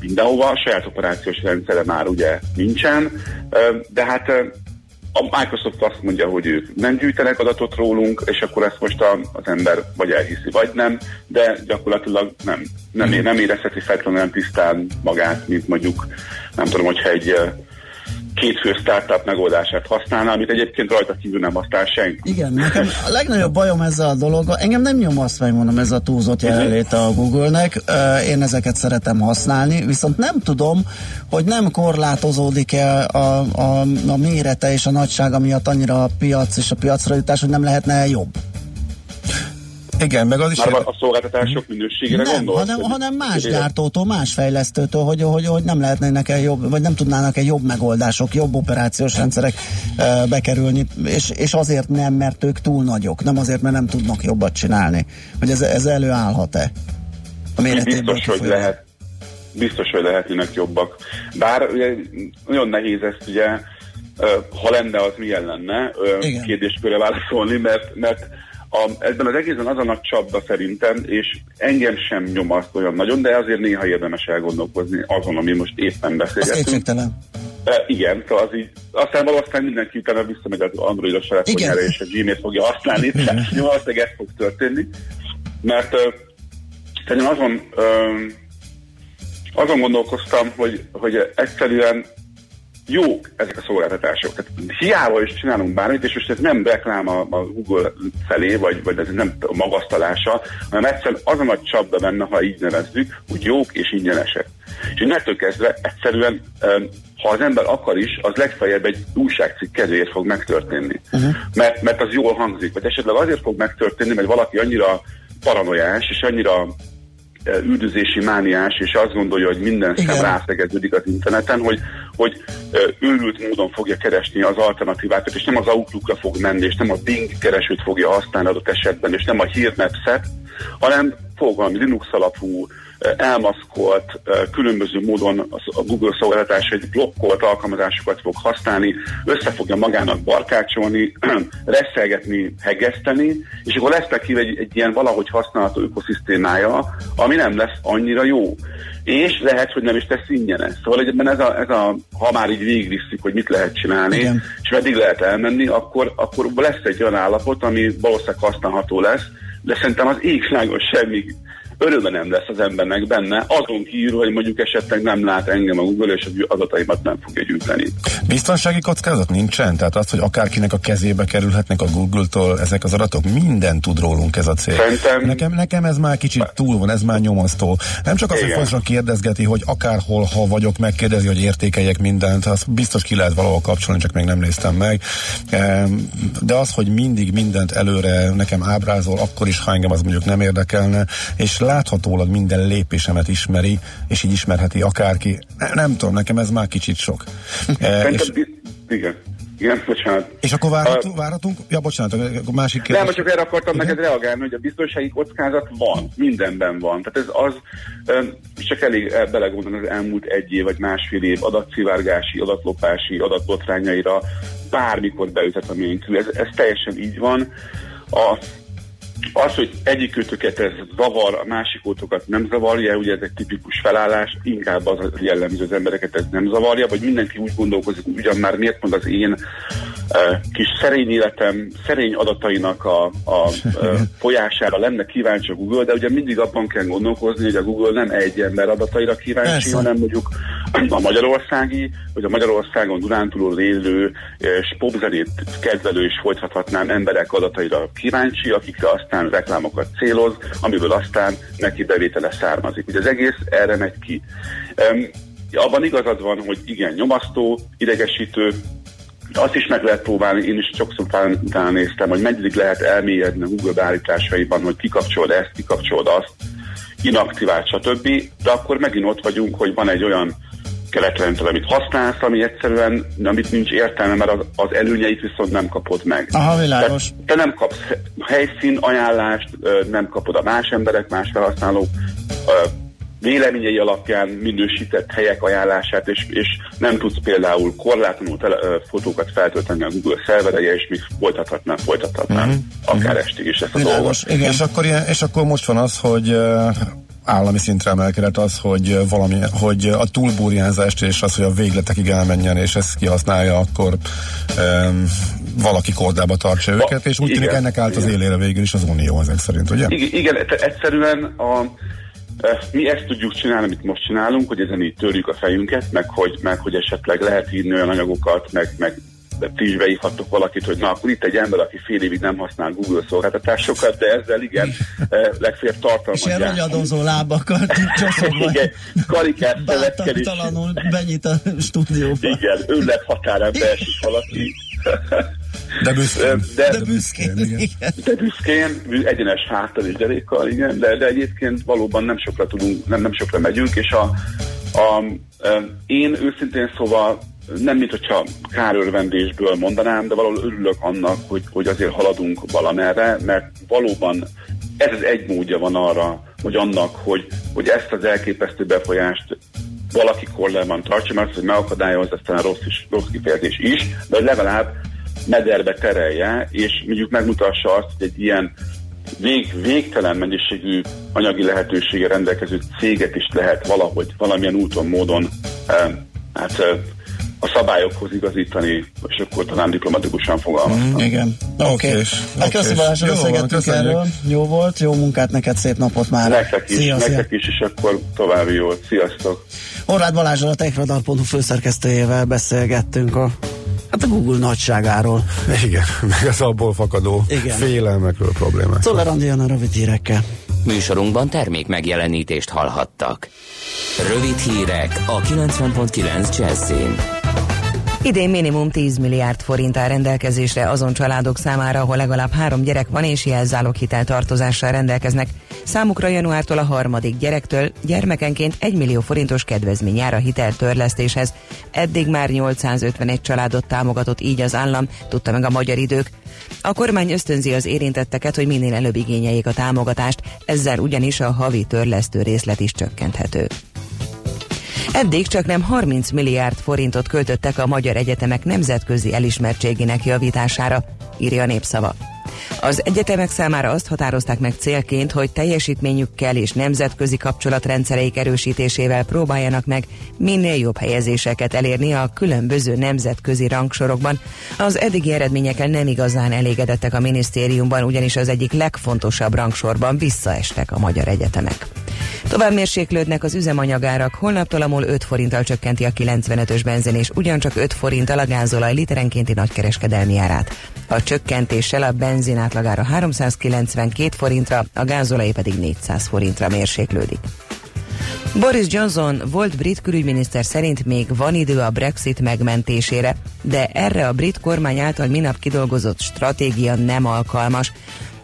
mindenhova, a saját operációs rendszere már ugye nincsen, de hát a Microsoft azt mondja, hogy ők nem gyűjtenek adatot rólunk, és akkor ezt most a, az ember vagy elhiszi, vagy nem, de gyakorlatilag nem, nem, nem érezheti feltétlenül tisztán magát, mint mondjuk, nem tudom, hogyha egy kétfő startup megoldását használná, amit egyébként rajta kívül nem használ senki. Igen, nekem a legnagyobb bajom ezzel a dologgal, engem nem nyom azt, hogy mondom, ez a túlzott jelenléte a Google-nek, én ezeket szeretem használni, viszont nem tudom, hogy nem korlátozódik-e a, a, a mérete és a nagysága miatt annyira a piac és a piacra jutás, hogy nem lehetne jobb. Igen, meg az is... Már a szolgáltatások minőségére Nem, gondolsz? hanem, hanem más gyártótól, más fejlesztőtől, hogy, hogy, hogy nem lehetnének -e jobb, vagy nem tudnának egy jobb megoldások, jobb operációs rendszerek e, bekerülni, és, és azért nem, mert ők túl nagyok, nem azért, mert nem tudnak jobbat csinálni. Hogy ez, ez előállhat-e? A Biztos, hogy lehet. Biztos, hogy lehetnének jobbak. Bár ugye, nagyon nehéz ezt ugye, ha lenne, az milyen lenne, Igen. kérdéskörre válaszolni, mert, mert a, ebben az egészen az a nagy csapda szerintem, és engem sem nyomaszt olyan nagyon, de azért néha érdemes elgondolkozni azon, ami most éppen beszélgetünk. kétségtelen. E, igen, szóval az így, aztán valószínűleg mindenki utána visszamegy az Androidos telefonjára, és a Gmail fogja használni, tehát valószínűleg ez fog történni, mert ö, szerintem azon, ö, azon gondolkoztam, hogy, hogy egyszerűen jók ezek a szolgáltatások. Tehát hiába is csinálunk bármit, és most ez nem reklám a, a Google felé, vagy, vagy ez nem a magasztalása, hanem egyszerűen az a nagy csapda benne, ha így nevezzük, hogy jók és ingyenesek. És innentől kezdve egyszerűen, ha az ember akar is, az legfeljebb egy újságcikk kedvéért fog megtörténni. Uh-huh. Mert, mert az jól hangzik. Vagy esetleg azért fog megtörténni, mert valaki annyira paranoiás, és annyira üldözési mániás, és azt gondolja, hogy minden szem rászegeződik az interneten, hogy, hogy őrült módon fogja keresni az alternatívákat, és nem az Outlookra fog menni, és nem a Bing keresőt fogja használni adott esetben, és nem a hírnetszet, hanem fog valami Linux alapú, elmaszkolt, különböző módon a Google szolgáltatás egy blokkolt alkalmazásokat fog használni, össze fogja magának barkácsolni, reszelgetni, hegeszteni, és akkor lesz neki egy, egy ilyen valahogy használható ökoszisztémája, ami nem lesz annyira jó. És lehet, hogy nem is tesz ingyenes. Szóval egyben ez a, ez a ha már így végigviszik, hogy mit lehet csinálni, Igen. és meddig lehet elmenni, akkor, akkor lesz egy olyan állapot, ami valószínűleg használható lesz, de szerintem az égvilágon semmi öröme nem lesz az embernek benne, azon kívül, hogy mondjuk esetleg nem lát engem a Google, és az adataimat nem fogja gyűjteni. Biztonsági kockázat nincsen? Tehát az, hogy akárkinek a kezébe kerülhetnek a Google-tól ezek az adatok, minden tud rólunk ez a cég. Szerintem- Nekem, nekem ez már kicsit túl van, ez már nyomasztó. Nem csak az, hogy Igen. folyamatosan kérdezgeti, hogy akárhol, ha vagyok, megkérdezi, hogy értékeljek mindent, az biztos ki lehet valahol kapcsolni, csak még nem néztem meg. De az, hogy mindig mindent előre nekem ábrázol, akkor is, ha engem az mondjuk nem érdekelne, és láthatólag minden lépésemet ismeri, és így ismerheti akárki. Ne- Nem tudom, nekem ez már kicsit sok. E, és, igen, igen, bocsánat. és akkor várhatunk, várhatunk? Ja, bocsánat, akkor másik Nem, kérdés. csak erre akartam Igen? neked reagálni, hogy a biztonsági kockázat van, mindenben van. Tehát ez az, csak elég eh, belegondolni az elmúlt egy év vagy másfél év adatszivárgási, adatlopási, adatbotrányaira bármikor beüthet a miénkül. Ez, ez teljesen így van. A, az, hogy egyik őtöket ez zavar, a másik ótokat nem zavarja, ugye ez egy tipikus felállás, inkább az jellemző az embereket ez nem zavarja, vagy mindenki úgy gondolkozik, ugyan már miért mond az én uh, kis szerény életem, szerény adatainak a, a uh, folyására lenne kíváncsi a Google, de ugye mindig abban kell gondolkozni, hogy a Google nem egy ember adataira kíváncsi, Persze. hanem mondjuk a magyarországi, vagy a Magyarországon Dunántúlon élő és popzenét kedvelő és folytathatnám emberek adataira kíváncsi, akikre aztán reklámokat céloz, amiből aztán neki bevétele származik. Ugye az egész erre megy ki. Um, abban igazad van, hogy igen, nyomasztó, idegesítő, azt is meg lehet próbálni, én is sokszor utána néztem, hogy meddig lehet elmélyedni a Google beállításaiban, hogy kikapcsolod ezt, kikapcsolod azt, inaktivált, stb. De akkor megint ott vagyunk, hogy van egy olyan keretrendszer, amit használsz, ami egyszerűen, amit nincs értelme, mert az, az előnyeit viszont nem kapod meg. Aha, világos. Te, te nem kapsz helyszín ajánlást, nem kapod a más emberek, más felhasználók véleményei alapján minősített helyek ajánlását, és, és nem tudsz például korlátlanul tele, fotókat feltölteni a Google szervereje, és még folytathatnám, folytathatnám, Mhm. akár estig is ezt a dolgot. Világos, igen. És akkor, ilyen, és akkor most van az, hogy állami szintre emelkedett az, hogy valami, hogy a túlburjánzást és az, hogy a végletekig elmenjen, és ezt kihasználja, akkor um, valaki kordába tartsa őket, és úgy tűnik igen, ennek állt az igen. élére végül is az Unió ezek szerint, ugye? Igen, igen te- egyszerűen a, e, mi ezt tudjuk csinálni, amit most csinálunk, hogy ezen így törjük a fejünket, meg hogy, meg hogy esetleg lehet írni olyan anyagokat, meg, meg ti is beívhattok valakit, hogy na akkor itt egy ember, aki fél évig nem használ Google szolgáltatásokat, de ezzel igen, e, legfeljebb tartalmat És ilyen ragyadozó lábakkal csoszogva. Igen, karikát feledkedés. Bántaltalanul benyit a stúdióba. Igen, őrlet határán beesik valaki. De büszkén. De, De büszkén, igen. de büszkén, egyenes háttal és derékkal, igen, de, de egyébként valóban nem sokra tudunk, nem, nem sokra megyünk, és a, a, a, én őszintén szóval nem mint hogyha kárörvendésből mondanám, de valahol örülök annak, hogy, hogy azért haladunk valamerre, mert valóban ez az egy módja van arra, hogy annak, hogy, hogy ezt az elképesztő befolyást valaki korlában tartsa, mert az, hogy megakadályozza, aztán rossz, is, rossz kifejezés is, de legalább mederbe terelje, és mondjuk megmutassa azt, hogy egy ilyen vég, végtelen mennyiségű anyagi lehetősége rendelkező céget is lehet valahogy, valamilyen úton, módon eh, hát, eh, a szabályokhoz igazítani, és akkor talán diplomatikusan fogalmaztam. Mm, igen. Oké. Okay. Hát köszi Balázs, beszélgettünk erről. Jó volt, jó munkát neked, szép napot már. Nektek is, Szia, szia. nektek is, és akkor további jót. Sziasztok! Horváth Balázsral a techradar.hu főszerkesztőjével beszélgettünk a, hát a Google nagyságáról. Igen, meg az abból fakadó Igen. félelmekről, problémák. Szoller Andi a rövid hírekkel. Műsorunkban termék megjelenítést hallhattak. Rövid hírek a 90.9 Jazzin. Idén minimum 10 milliárd forint áll rendelkezésre azon családok számára, ahol legalább három gyerek van és jelzálog hitel tartozással rendelkeznek. Számukra januártól a harmadik gyerektől gyermekenként 1 millió forintos kedvezmény jár a hiteltörlesztéshez. Eddig már 851 családot támogatott így az állam, tudta meg a magyar idők. A kormány ösztönzi az érintetteket, hogy minél előbb igényeljék a támogatást, ezzel ugyanis a havi törlesztő részlet is csökkenthető. Eddig csak nem 30 milliárd forintot költöttek a magyar egyetemek nemzetközi elismertségének javítására, írja a népszava. Az egyetemek számára azt határozták meg célként, hogy teljesítményükkel és nemzetközi kapcsolatrendszereik erősítésével próbáljanak meg minél jobb helyezéseket elérni a különböző nemzetközi rangsorokban. Az eddigi eredményekkel nem igazán elégedettek a minisztériumban, ugyanis az egyik legfontosabb rangsorban visszaestek a magyar egyetemek. Tovább mérséklődnek az üzemanyagárak, holnaptól a MOL 5 forinttal csökkenti a 95-ös benzin és ugyancsak 5 forinttal a gázolaj literenkénti nagykereskedelmi árát. A csökkentéssel a benzin átlagára 392 forintra, a gázolaj pedig 400 forintra mérséklődik. Boris Johnson volt brit külügyminiszter szerint még van idő a Brexit megmentésére, de erre a brit kormány által minap kidolgozott stratégia nem alkalmas.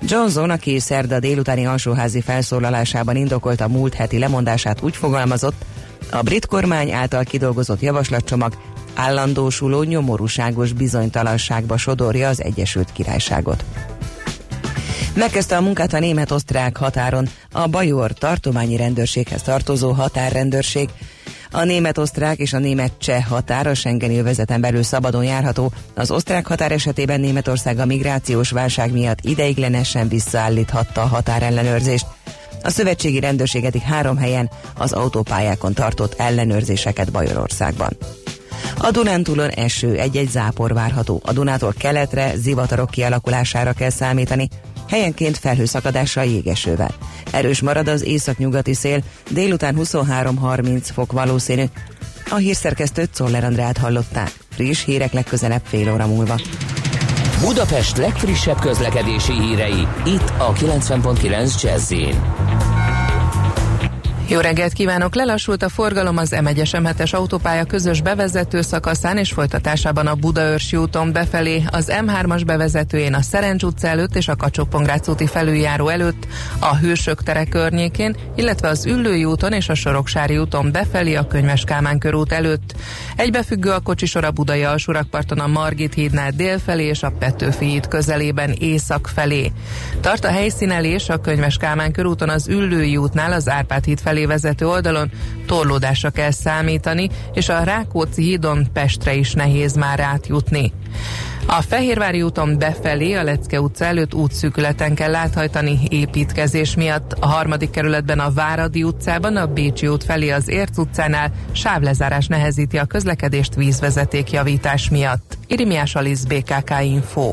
Johnson, aki szerda délutáni alsóházi felszólalásában indokolta múlt heti lemondását úgy fogalmazott, a brit kormány által kidolgozott javaslatcsomag állandósuló nyomorúságos bizonytalanságba sodorja az Egyesült Királyságot. Megkezdte a munkát a német-osztrák határon a Bajor tartományi rendőrséghez tartozó határrendőrség. A német-osztrák és a német-cseh határ a Schengeni övezeten belül szabadon járható. Az osztrák határ esetében Németország a migrációs válság miatt ideiglenesen visszaállíthatta a határellenőrzést. A szövetségi rendőrség eddig három helyen az autópályákon tartott ellenőrzéseket Bajorországban. A Dunántúlon eső, egy-egy zápor várható. A Dunától keletre zivatarok kialakulására kell számítani, helyenként felhőszakadással jégesővel. Erős marad az északnyugati szél, délután 23-30 fok valószínű. A hírszerkesztőt Czoller Andrát hallották. Friss hírek legközelebb fél óra múlva. Budapest legfrissebb közlekedési hírei, itt a 90.9 Jazzin. Jó reggelt kívánok! Lelassult a forgalom az M1-es M7-es autópálya közös bevezető szakaszán és folytatásában a Budaörsi úton befelé, az M3-as bevezetőjén a Szerencs utca előtt és a kacsó úti felüljáró előtt, a Hősök tere környékén, illetve az Üllői úton és a Soroksári úton befelé a Könyves Kálmán körút előtt. Egybefüggő a kocsisor a Budai alsórakparton a Margit hídnál délfelé és a Petőfi híd közelében észak felé. Tart a helyszínelés a Könyves Kálmán körúton az Üllői útnál az Árpád híd felé vezető oldalon torlódásra kell számítani, és a Rákóczi hídon Pestre is nehéz már átjutni. A Fehérvári úton befelé a Lecke utca előtt útszűkületen kell áthajtani építkezés miatt. A harmadik kerületben a Váradi utcában, a Bécsi út felé az Érc utcánál sávlezárás nehezíti a közlekedést vízvezeték javítás miatt. Irimiás Alisz BKK Info.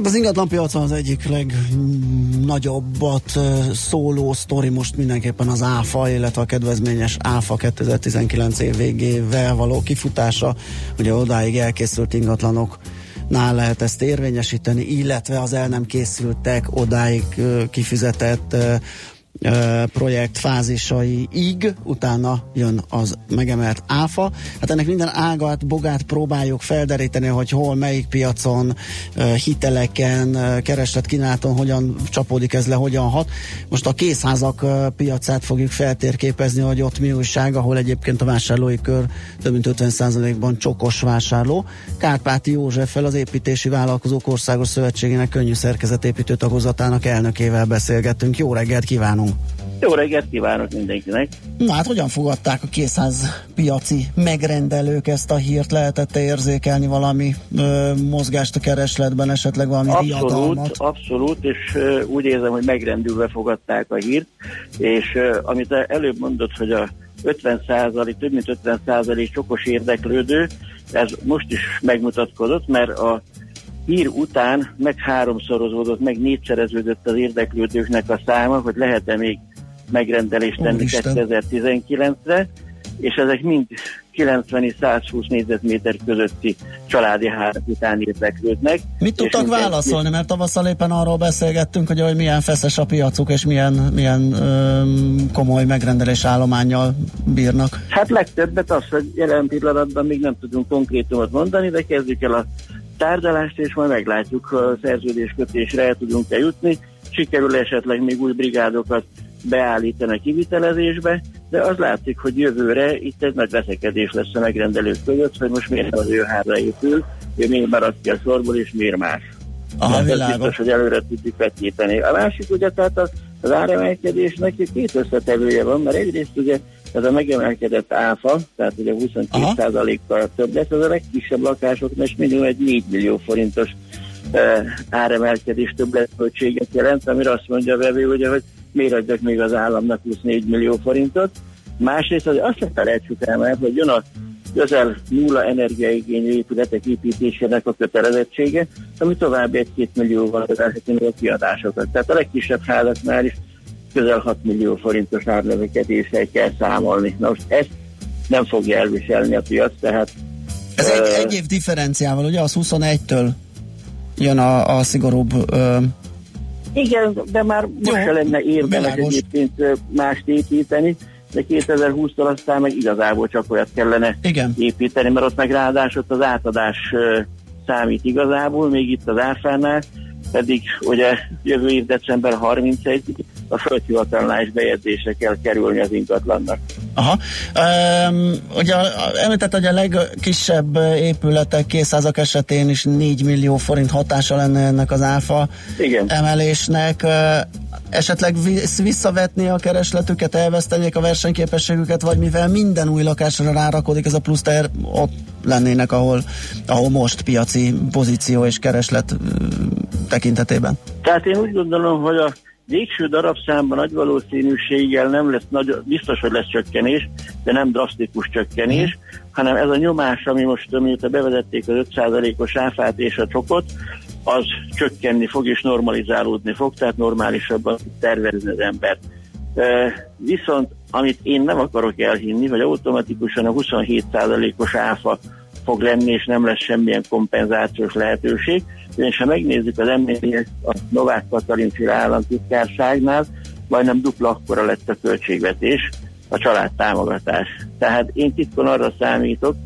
Hát az ingatlan piacon az egyik legnagyobbat szóló sztori most mindenképpen az ÁFA, illetve a kedvezményes ÁFA 2019 év végével való kifutása. Ugye odáig elkészült ingatlanoknál lehet ezt érvényesíteni, illetve az el nem készültek odáig kifizetett projekt fázisaiig, utána jön az megemelt áfa. Hát ennek minden ágat, bogát próbáljuk felderíteni, hogy hol, melyik piacon, hiteleken, ö, kereslet kínálaton hogyan csapódik ez le, hogyan hat. Most a készházak piacát fogjuk feltérképezni, hogy ott mi újság, ahol egyébként a vásárlói kör több mint 50%-ban csokos vásárló. Kárpáti Józseffel az Építési Vállalkozók Országos Szövetségének könnyű szerkezetépítő tagozatának elnökével beszélgettünk. Jó reggelt kívánunk! Jó reggelt kívánok mindenkinek! Na hát hogyan fogadták a készház piaci megrendelők ezt a hírt? Lehetett érzékelni valami ö, mozgást a keresletben, esetleg valami Abszolút, riadalmat? abszolút, és ö, úgy érzem, hogy megrendülve fogadták a hírt, és ö, amit előbb mondott, hogy a 50 százalék, több mint 50 százalék csokos érdeklődő, ez most is megmutatkozott, mert a hír után meg háromszorozódott, meg négyszereződött az érdeklődőknek a száma, hogy lehet-e még megrendelést tenni Úristen. 2019-re, és ezek mind 90 és 120 négyzetméter közötti családi házak után érdeklődnek. Mit tudtak válaszolni? Mert tavasszal éppen arról beszélgettünk, hogy, hogy milyen feszes a piacuk, és milyen, milyen öm, komoly megrendelés állományjal bírnak. Hát legtöbbet az, hogy jelen pillanatban még nem tudunk konkrétumot mondani, de kezdjük el a tárgyalást, és majd meglátjuk, a szerződéskötésre el tudunk-e jutni. Sikerül esetleg még új brigádokat beállítani a kivitelezésbe, de az látszik, hogy jövőre itt egy nagy veszekedés lesz a megrendelők között, hogy most miért az ő háza épül, ő miért maradt ki a sorból, és miért más. Aha, Hát biztos, hogy előre tudjuk vetíteni. A másik ugye, tehát az, az áremelkedésnek két összetevője van, mert egyrészt ugye ez a megemelkedett áfa, tehát ugye 22%-kal több lesz, az a legkisebb lakásoknak és minimum egy 4 millió forintos uh, áremelkedés többletköltséget jelent, amire azt mondja a vevő, ugye, hogy miért adjak még az államnak 24 millió forintot. Másrészt az azt se felejtsük el, mert hogy jön a közel nulla energiaigényű épületek építésének a kötelezettsége, ami további egy-két millióval növelheti meg a kiadásokat. Tehát a legkisebb házaknál is közel 6 millió forintos árnövekedéssel kell számolni. Na most ezt nem fogja elviselni a piac, tehát Ez ö, egy, egy év differenciával, ugye az 21-től jön a, a szigorúbb ö, Igen, de már most se lenne érdemes egyébként mást építeni, de 2020-tól aztán meg igazából csak olyat kellene Igen. építeni, mert ott meg ráadásul az átadás számít igazából, még itt az áfánál, pedig ugye jövő év december 31 a földhivatalnál is bejegyzésre kell kerülni az ingatlannak. Aha. Um, ugye említett, hogy a legkisebb épületek, készházak esetén is 4 millió forint hatása lenne ennek az áfa Igen. emelésnek. Esetleg visszavetni a keresletüket, elvesztenék a versenyképességüket, vagy mivel minden új lakásra rárakodik ez a plusz teher, ott lennének, ahol, ahol most piaci pozíció és kereslet tekintetében. Tehát én úgy gondolom, hogy a végső darabszámban nagy valószínűséggel nem lesz nagy, biztos, hogy lesz csökkenés, de nem drasztikus csökkenés, hanem ez a nyomás, ami most, mióta bevezették az 5%-os áfát és a csokot, az csökkenni fog és normalizálódni fog, tehát normálisabban tervezni az ember. E, viszont amit én nem akarok elhinni, hogy automatikusan a 27%-os áfa fog lenni, és nem lesz semmilyen kompenzációs lehetőség. És ha megnézzük az emléket a Novák Katalin féle államtitkárságnál, majdnem dupla akkora lett a költségvetés, a családtámogatás. Tehát én titkon arra számítok,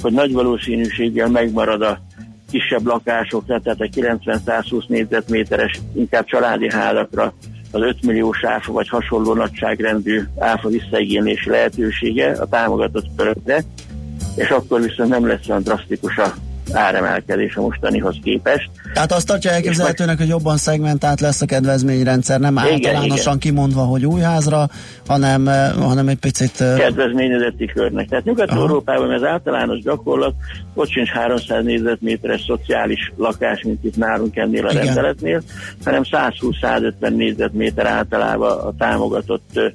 hogy nagy valószínűséggel megmarad a kisebb lakásokra, tehát a 90-120 négyzetméteres, inkább családi házakra az 5 milliós áfa vagy hasonló nagyságrendű áfa visszaigénylési lehetősége a támogatott körökre, és akkor viszont nem lesz olyan drasztikus a áremelkedés a mostanihoz képest. Tehát azt tartja elképzelhetőnek, hogy jobban szegmentált lesz a kedvezményrendszer, nem Igen, általánosan igen. kimondva, hogy új házra, hanem, eh, hanem egy picit... eh, kedvezményezeti körnek. Tehát Nyugat-Európában ez általános gyakorlat, ott sincs 300 négyzetméteres szociális lakás, mint itt nálunk ennél a Igen. rendeletnél, hanem 120-150 négyzetméter általában a támogatott ö,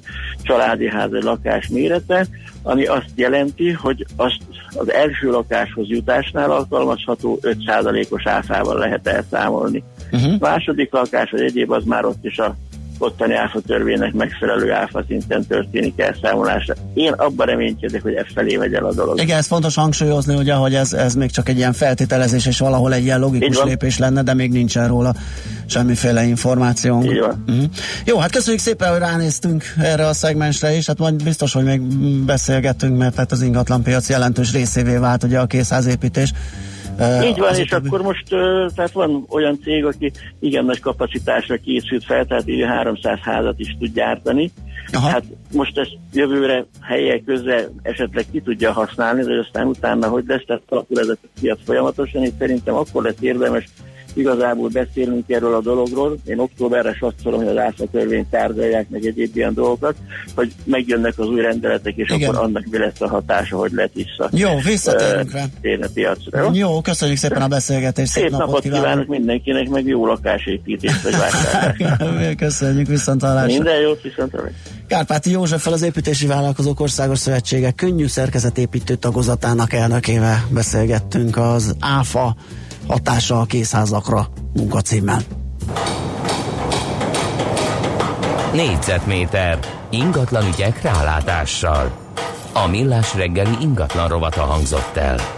családi ház vagy lakás mérete, ami azt jelenti, hogy azt az első lakáshoz jutásnál alkalmazható 5%-os áfával lehet elszámolni. Uh-huh. Második lakás vagy egyéb az már ott is a ottani áfa törvénynek megfelelő áfa szinten történik elszámolása. Én abban reménykedek, hogy e felé megy el a dolog. Igen, ez fontos hangsúlyozni, ugye, hogy ez, ez még csak egy ilyen feltételezés, és valahol egy ilyen logikus lépés lenne, de még nincsen róla semmiféle információnk. Így van. Uh-huh. Jó, hát köszönjük szépen, hogy ránéztünk erre a szegmensre is, hát majd biztos, hogy még beszélgetünk, mert hát az ingatlanpiac jelentős részévé vált ugye a készházépítés. Eh, Így van, az és akkor most tehát van olyan cég, aki igen nagy kapacitásra készült fel, tehát így 300 házat is tud gyártani. Aha. Hát most ezt jövőre helyek köze esetleg ki tudja használni, de aztán utána hogy lesz, tehát alakul ez a piac folyamatosan, és szerintem akkor lesz érdemes igazából beszélnünk erről a dologról. Én októberre satszolom, hogy az áfa törvényt tárgyalják, meg egyéb ilyen dolgokat, hogy megjönnek az új rendeletek, és Igen. akkor annak mi lesz a hatása, hogy lehet vissza. Jó, visszatérünk ö, rá. piacra. Jó? Jó, köszönjük szépen a beszélgetést, Szép napot kívánok mindenkinek, meg jó lakásépítést vagy vásárlást. Köszönjük, viszont hallásra. Minden jót, viszont hallásra. Kárpáti Józseffel az Építési Vállalkozók Országos Szövetsége könnyű szerkezetépítő tagozatának elnökével beszélgettünk az ÁFA hatása a készházakra munkacímmel. Négyzetméter ingatlan ügyek rálátással. A millás reggeli ingatlan rovata hangzott el.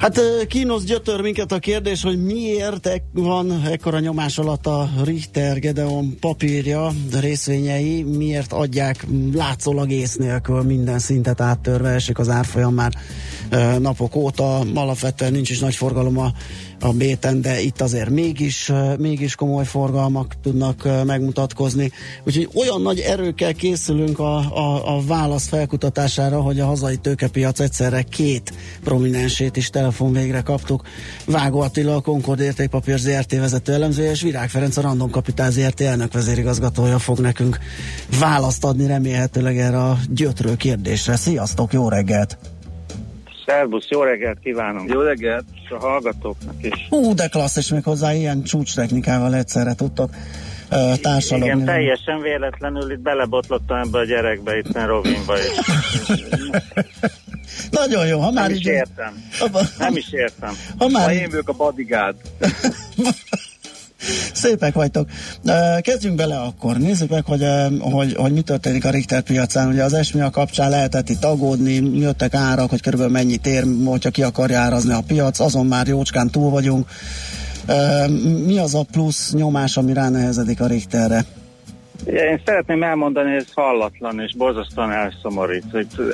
Hát kínos gyötör minket a kérdés, hogy miért ek- van ekkora nyomás alatt a Richter Gedeon papírja, részvényei, miért adják látszólag ész nélkül minden szintet áttörve, esik az árfolyam már napok óta, alapvetően nincs is nagy forgalom a, a béten, de itt azért mégis, mégis komoly forgalmak tudnak megmutatkozni. Úgyhogy olyan nagy erőkkel készülünk a, a, a válasz felkutatására, hogy a hazai tőkepiac egyszerre két prominensét is telefon végre kaptuk. Vágó Attila, a Concord értékpapír ZRT vezető elemzője, és Virág Ferenc, a Random Capital ZRT elnök vezérigazgatója fog nekünk választ adni remélhetőleg erre a gyötrő kérdésre. Sziasztok, jó reggelt! Szervusz, jó reggelt kívánunk! Jó reggelt! És a hallgatóknak is. Hú, de klassz, és még hozzá ilyen csúcs-technikával egyszerre tudtok uh, társalogni. Igen, teljesen véletlenül itt belebotlottam ebbe a gyerekbe, itt a Rovinba is. Nagyon jó, ha már Nem is így... értem. Nem is értem. Ha már- Ha én vagyok a bodyguard. Szépek vagytok. Kezdjünk bele akkor. Nézzük meg, hogy, hogy, hogy mi történik a Richter piacán. Ugye az esmia kapcsán lehetett itt aggódni, jöttek árak, hogy körülbelül mennyit ér, hogyha ki akarja árazni a piac, azon már jócskán túl vagyunk. Mi az a plusz nyomás, ami ránehezedik a Richterre? Én szeretném elmondani, hogy ez hallatlan és borzasztóan elszomorít.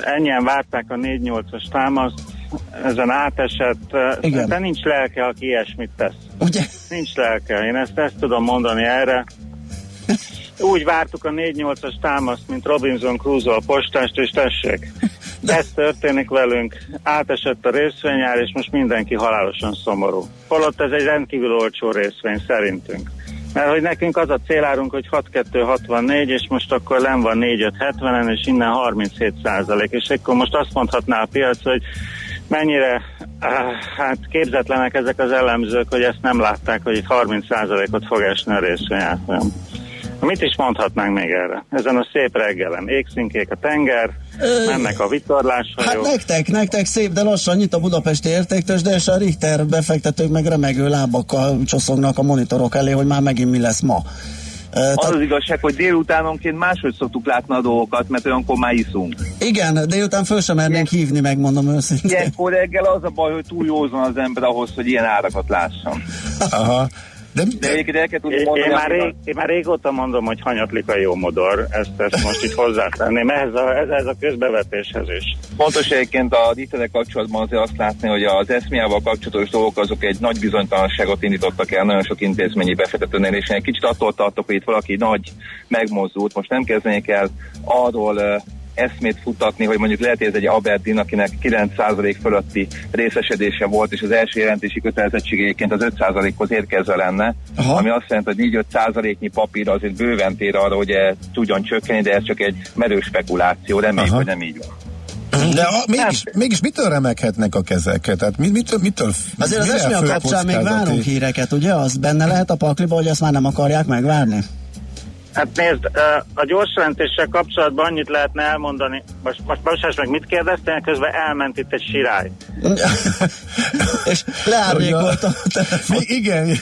Ennyien várták a 4-8-as támaszt, ezen átesett, Igen. de nincs lelke, aki ilyesmit tesz. Ugye? Nincs lelke, én ezt, ezt tudom mondani erre. Úgy vártuk a 4-8-as támaszt, mint Robinson Crusoe a postást, és tessék. Ez történik velünk, átesett a részvényár, és most mindenki halálosan szomorú. Holott ez egy rendkívül olcsó részvény szerintünk. Mert hogy nekünk az a célárunk, hogy 6264, és most akkor len van 4570-en, és innen 37 százalék. És akkor most azt mondhatná a piac, hogy mennyire hát képzetlenek ezek az elemzők, hogy ezt nem látták, hogy itt 30 százalékot fog esni a részvényárfolyam. Mit is mondhatnánk még erre? Ezen a szép reggelen égszinkék a tenger, mennek a Hát vitorláshajók. nektek, nektek szép, de lassan nyit a budapesti értéktős, de és a Richter befektetők meg remegő lábakkal csoszognak a monitorok elé, hogy már megint mi lesz ma. Az az igazság, hogy délutánonként máshogy szoktuk látni a dolgokat, mert olyankor már iszunk. Igen, délután föl sem mernénk hívni, megmondom őszintén. Ilyenkor reggel az a baj, hogy túl józan az ember ahhoz, hogy ilyen árakat lásson. Aha. De, de egyébként el kell tudni Én, mondani, én, már rég, én már régóta mondom, hogy hanyatlik a jó modor, ezt, ezt most így hozzátenném ehhez a, ehhez a közbevetéshez is. Fontos egyébként a Ditterek kapcsolatban azért azt látni, hogy az eszmiával kapcsolatos dolgok azok egy nagy bizonytalanságot indítottak el nagyon sok intézményi befektetőnél, és én egy kicsit attól tartok, hogy itt valaki nagy megmozdult. Most nem kezdenék el arról uh, eszmét futtatni, hogy mondjuk lehet, hogy ez egy Aberdeen, akinek 9% fölötti részesedése volt, és az első jelentési kötelezettség egyébként az 5%-hoz érkezve lenne, Aha. ami azt jelenti, hogy 4-5%-nyi papír azért bőven tér arra, hogy eh, tudjon csökkenni, de ez csak egy merő spekuláció, reméljük, hogy nem így van. De a, mégis, mégis mitől remeghetnek a kezek? Tehát mit, mitől, mitől Azért az mire esmi a fő kapcsán még várunk híreket, ugye? Az benne lehet a pakliba, hogy ezt már nem akarják megvárni? Hát nézd, a gyors kapcsolatban annyit lehetne elmondani, most, most bocsáss meg, mit kérdeztél, közben elment itt egy sirály. És leárnyékolt a Mi, igen,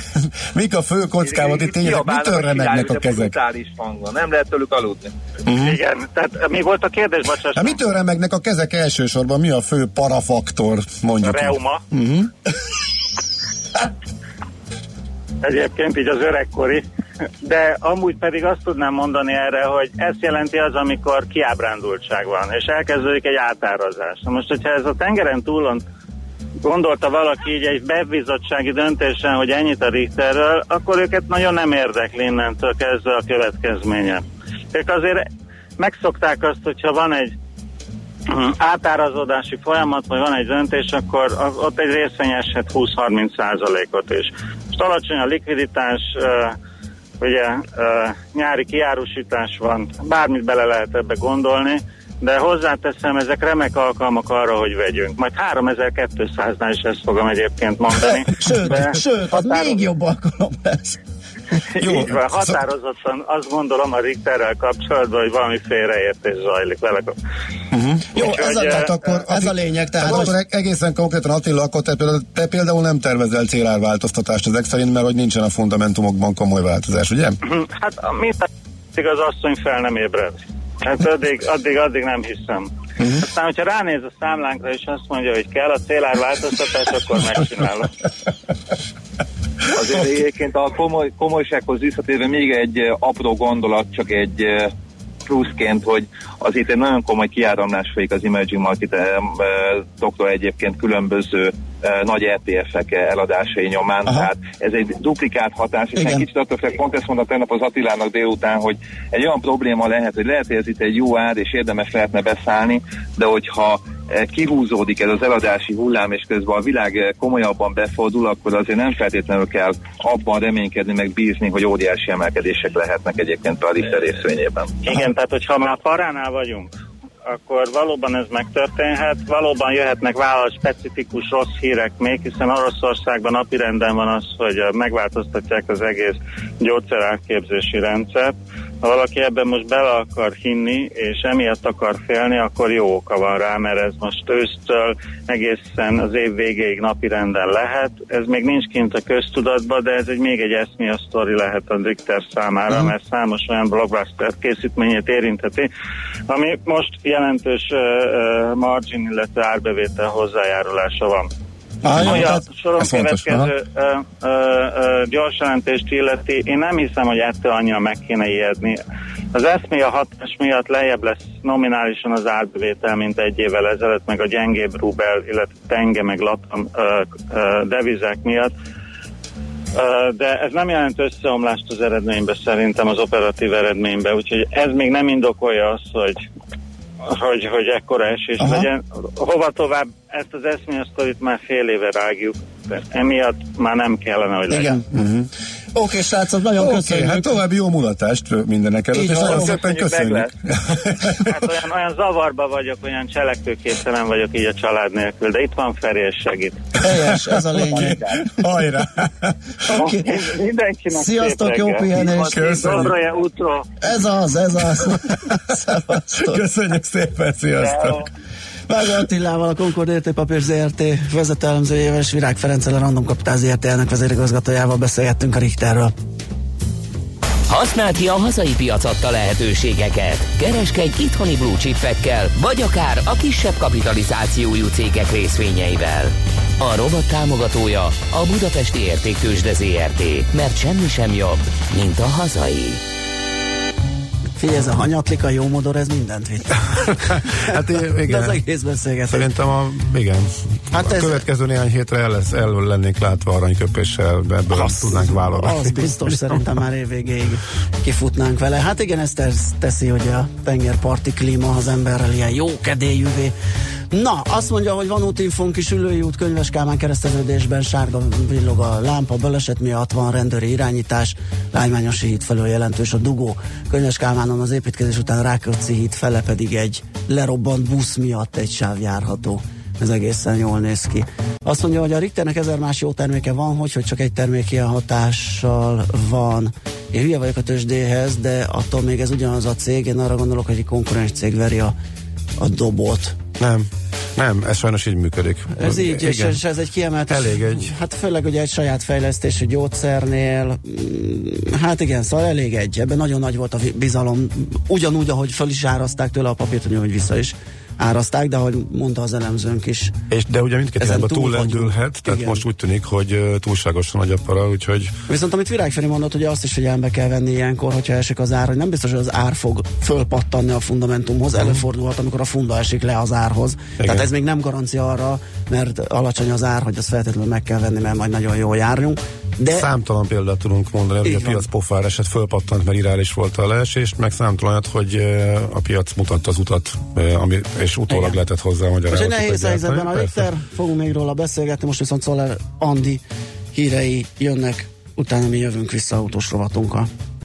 mik a fő kockázat itt tényleg? Mitől a remegnek a kezek? brutális hangon, nem lehet tőlük aludni. Mhm. Igen, tehát mi volt a kérdés, bocsáss Hát meg? mitől remegnek a kezek elsősorban? Mi a fő parafaktor, mondjuk? Reuma. Uh-huh. Egyébként így az öregkori. De amúgy pedig azt tudnám mondani erre, hogy ezt jelenti az, amikor kiábrándultság van, és elkezdődik egy átárazás. Most, hogyha ez a tengeren túlon gondolta valaki így egy bebizottsági döntésen, hogy ennyit a Richterről, akkor őket nagyon nem érdekli innentől kezdve a következménye. Ők azért megszokták azt, hogyha van egy mm, átárazódási folyamat, vagy van egy döntés, akkor ott egy részvény eshet 20-30 százalékot is. Most alacsony a likviditás, ugye nyári kiárusítás van, bármit bele lehet ebbe gondolni, de hozzáteszem, ezek remek alkalmak arra, hogy vegyünk. Majd 3200-nál is ezt fogom egyébként mondani. Sőt, De sőt, az még jobb alkalom lesz. Jó, Így van, határozottan azt gondolom a Richterrel kapcsolatban, hogy valami félreértés zajlik vele. Uh-huh. Jó, Úgyhogy, ez a, tehát eh, akkor, ez a lényeg, tehát Hát most... akkor e- egészen konkrétan Attila, akkor te például, te például nem tervezel célárváltoztatást ezek szerint, mert hogy nincsen a fundamentumokban komoly változás, ugye? Hát mint az asszony fel nem ébred. Hát addig, addig, addig nem hiszem. Uh-huh. Aztán, hogyha ránéz a számlánkra és azt mondja, hogy kell a célárváltoztatás, akkor megcsinálom. Azért egyébként a komoly, komolysághoz visszatérve még egy eh, apró gondolat, csak egy eh, pluszként, hogy az itt egy nagyon komoly kiáramlás folyik az emerging marketoktól egyébként különböző eh, nagy ETF-ek eladásai nyomán, Aha. tehát ez egy duplikált hatás, és Igen. egy kicsit attól félek, pont ezt mondta tegnap az Attilának délután, hogy egy olyan probléma lehet, hogy lehet, hogy ez itt egy jó ár, és érdemes lehetne beszállni, de hogyha eh, kihúzódik ez az eladási hullám, és közben a világ eh, komolyabban befordul, akkor azért nem feltétlenül kell abban reménykedni, meg bízni, hogy óriási emelkedések lehetnek egyébként a Richter részvényében. Igen, tehát hogyha már paránál vagyunk, akkor valóban ez megtörténhet, valóban jöhetnek vállalat specifikus rossz hírek még, hiszen Oroszországban napirenden van az, hogy eh, megváltoztatják az egész gyógyszerátképzési rendszert. Ha valaki ebben most bele akar hinni, és emiatt akar félni, akkor jó oka van rá, mert ez most ősztől egészen az év végéig napirenden lehet. Ez még nincs kint a köztudatban, de ez egy még egy eszmia sztori lehet a Richter számára, Mhm. mert számos olyan blockbuster készítményét érintheti, ami most jelentős uh, margin, illetve árbevétel hozzájárulása van. Jó, Ami a soron következő ö, ö, ö, gyors jelentést illeti, én nem hiszem, hogy ettől annyira meg kéne ijedni. Az eszmé a hatás miatt lejjebb lesz nominálisan az árbevétel, mint egy évvel ezelőtt, meg a gyengébb rubel, illetve tenge, meg latam ö, ö, devizák miatt. De ez nem jelent összeomlást az eredménybe szerintem, az operatív eredménybe, úgyhogy ez még nem indokolja azt, hogy hogy, hogy ekkora esés Aha. legyen. Hova tovább, ezt az eszményasztorit már fél éve rágjuk, de emiatt már nem kellene, hogy legyen. Igen. Uh-huh. Oké, srácok, nagyon Oké, köszönjük. hát további jó mulatást mindenek előtt, Így és nagyon szépen köszönjük. Hát olyan, olyan zavarba vagyok, olyan cselekvőképtelen vagyok így a család nélkül, de itt van Feri és segít. Helyes, ez a lényeg. Hajrá! Oké. Mindenkinek Sziasztok, jó pihenést. Köszönjük. Ez az, ez az. Köszönjük szépen, sziasztok! Vágó Attilával, a Concord Értékpapír ZRT vezetőelemzőjével és Virág Ferenccel, a Random Kapitál ZRT elnök vezérigazgatójával beszélgettünk a Richterről. Használd ki a hazai piac adta lehetőségeket. Kereskedj itthoni blue chipekkel, vagy akár a kisebb kapitalizációjú cégek részvényeivel. A robot támogatója a Budapesti Értéktősde ZRT, mert semmi sem jobb, mint a hazai. Figyelj, ez a hanyatlika, jó modor, ez mindent vitt. Hát i- De igen. az egész beszélgetés. Szerintem a, igen. Hát a ez- következő néhány hétre el, lesz, el lennénk látva aranyköpéssel, ebből azt tudnánk válogatni. Az biztos, szerintem már évvégéig kifutnánk vele. Hát igen, ez tesz- teszi, hogy a tengerparti klíma az emberrel ilyen jó kedélyűvé. Na, azt mondja, hogy van útinfónk is ülői út Könyves Kálmán kereszteződésben, sárga villog a lámpa, baleset miatt van rendőri irányítás, Lágymányosi híd felől jelentős a dugó. Könyves Kálmánon az építkezés után Rákóczi híd fele pedig egy lerobbant busz miatt egy sáv járható. Ez egészen jól néz ki. Azt mondja, hogy a Richternek ezer más jó terméke van, hogy, hogy csak egy termék ilyen hatással van. Én hülye vagyok a tőzsdéhez, de attól még ez ugyanaz a cég. Én arra gondolok, hogy egy konkurens cég veri a, a dobot. Nem, nem, ez sajnos így működik. Ez így, és, Igen. és ez egy kiemelt... Elég egy- Hát főleg ugye egy saját fejlesztésű gyógyszernél, mm, hát igen, szóval elég egy. Ebben nagyon nagy volt a bizalom. Ugyanúgy, ahogy föl is áraszták tőle a papírt, ugyanúgy vissza is áraszták, de ahogy mondta az elemzőnk is. És de ugye mindkét irányba túl vagyunk. tehát Igen. most úgy tűnik, hogy túlságosan nagy a para, úgyhogy Viszont amit Virág Feri mondott, hogy azt is figyelembe kell venni ilyenkor, hogyha esik az ár, hogy nem biztos, hogy az ár fog fölpattanni a fundamentumhoz, előfordulhat, amikor a funda esik le az árhoz. Igen. Tehát ez még nem garancia arra, mert alacsony az ár, hogy azt feltétlenül meg kell venni, mert majd nagyon jól járjunk. De számtalan példát tudunk mondani, hogy a van. piac pofár eset fölpattant, mert irális volt a leesés, meg számtalan hogy a piac mutatta az utat, ami, és utólag Igen. lehetett hozzá Most magyarázatot. egy nehéz egyáltalán. helyzetben a. Richter, fogunk még róla beszélgetni, most viszont Szoller Andi hírei jönnek, utána mi jövünk vissza autós rovatunkkal.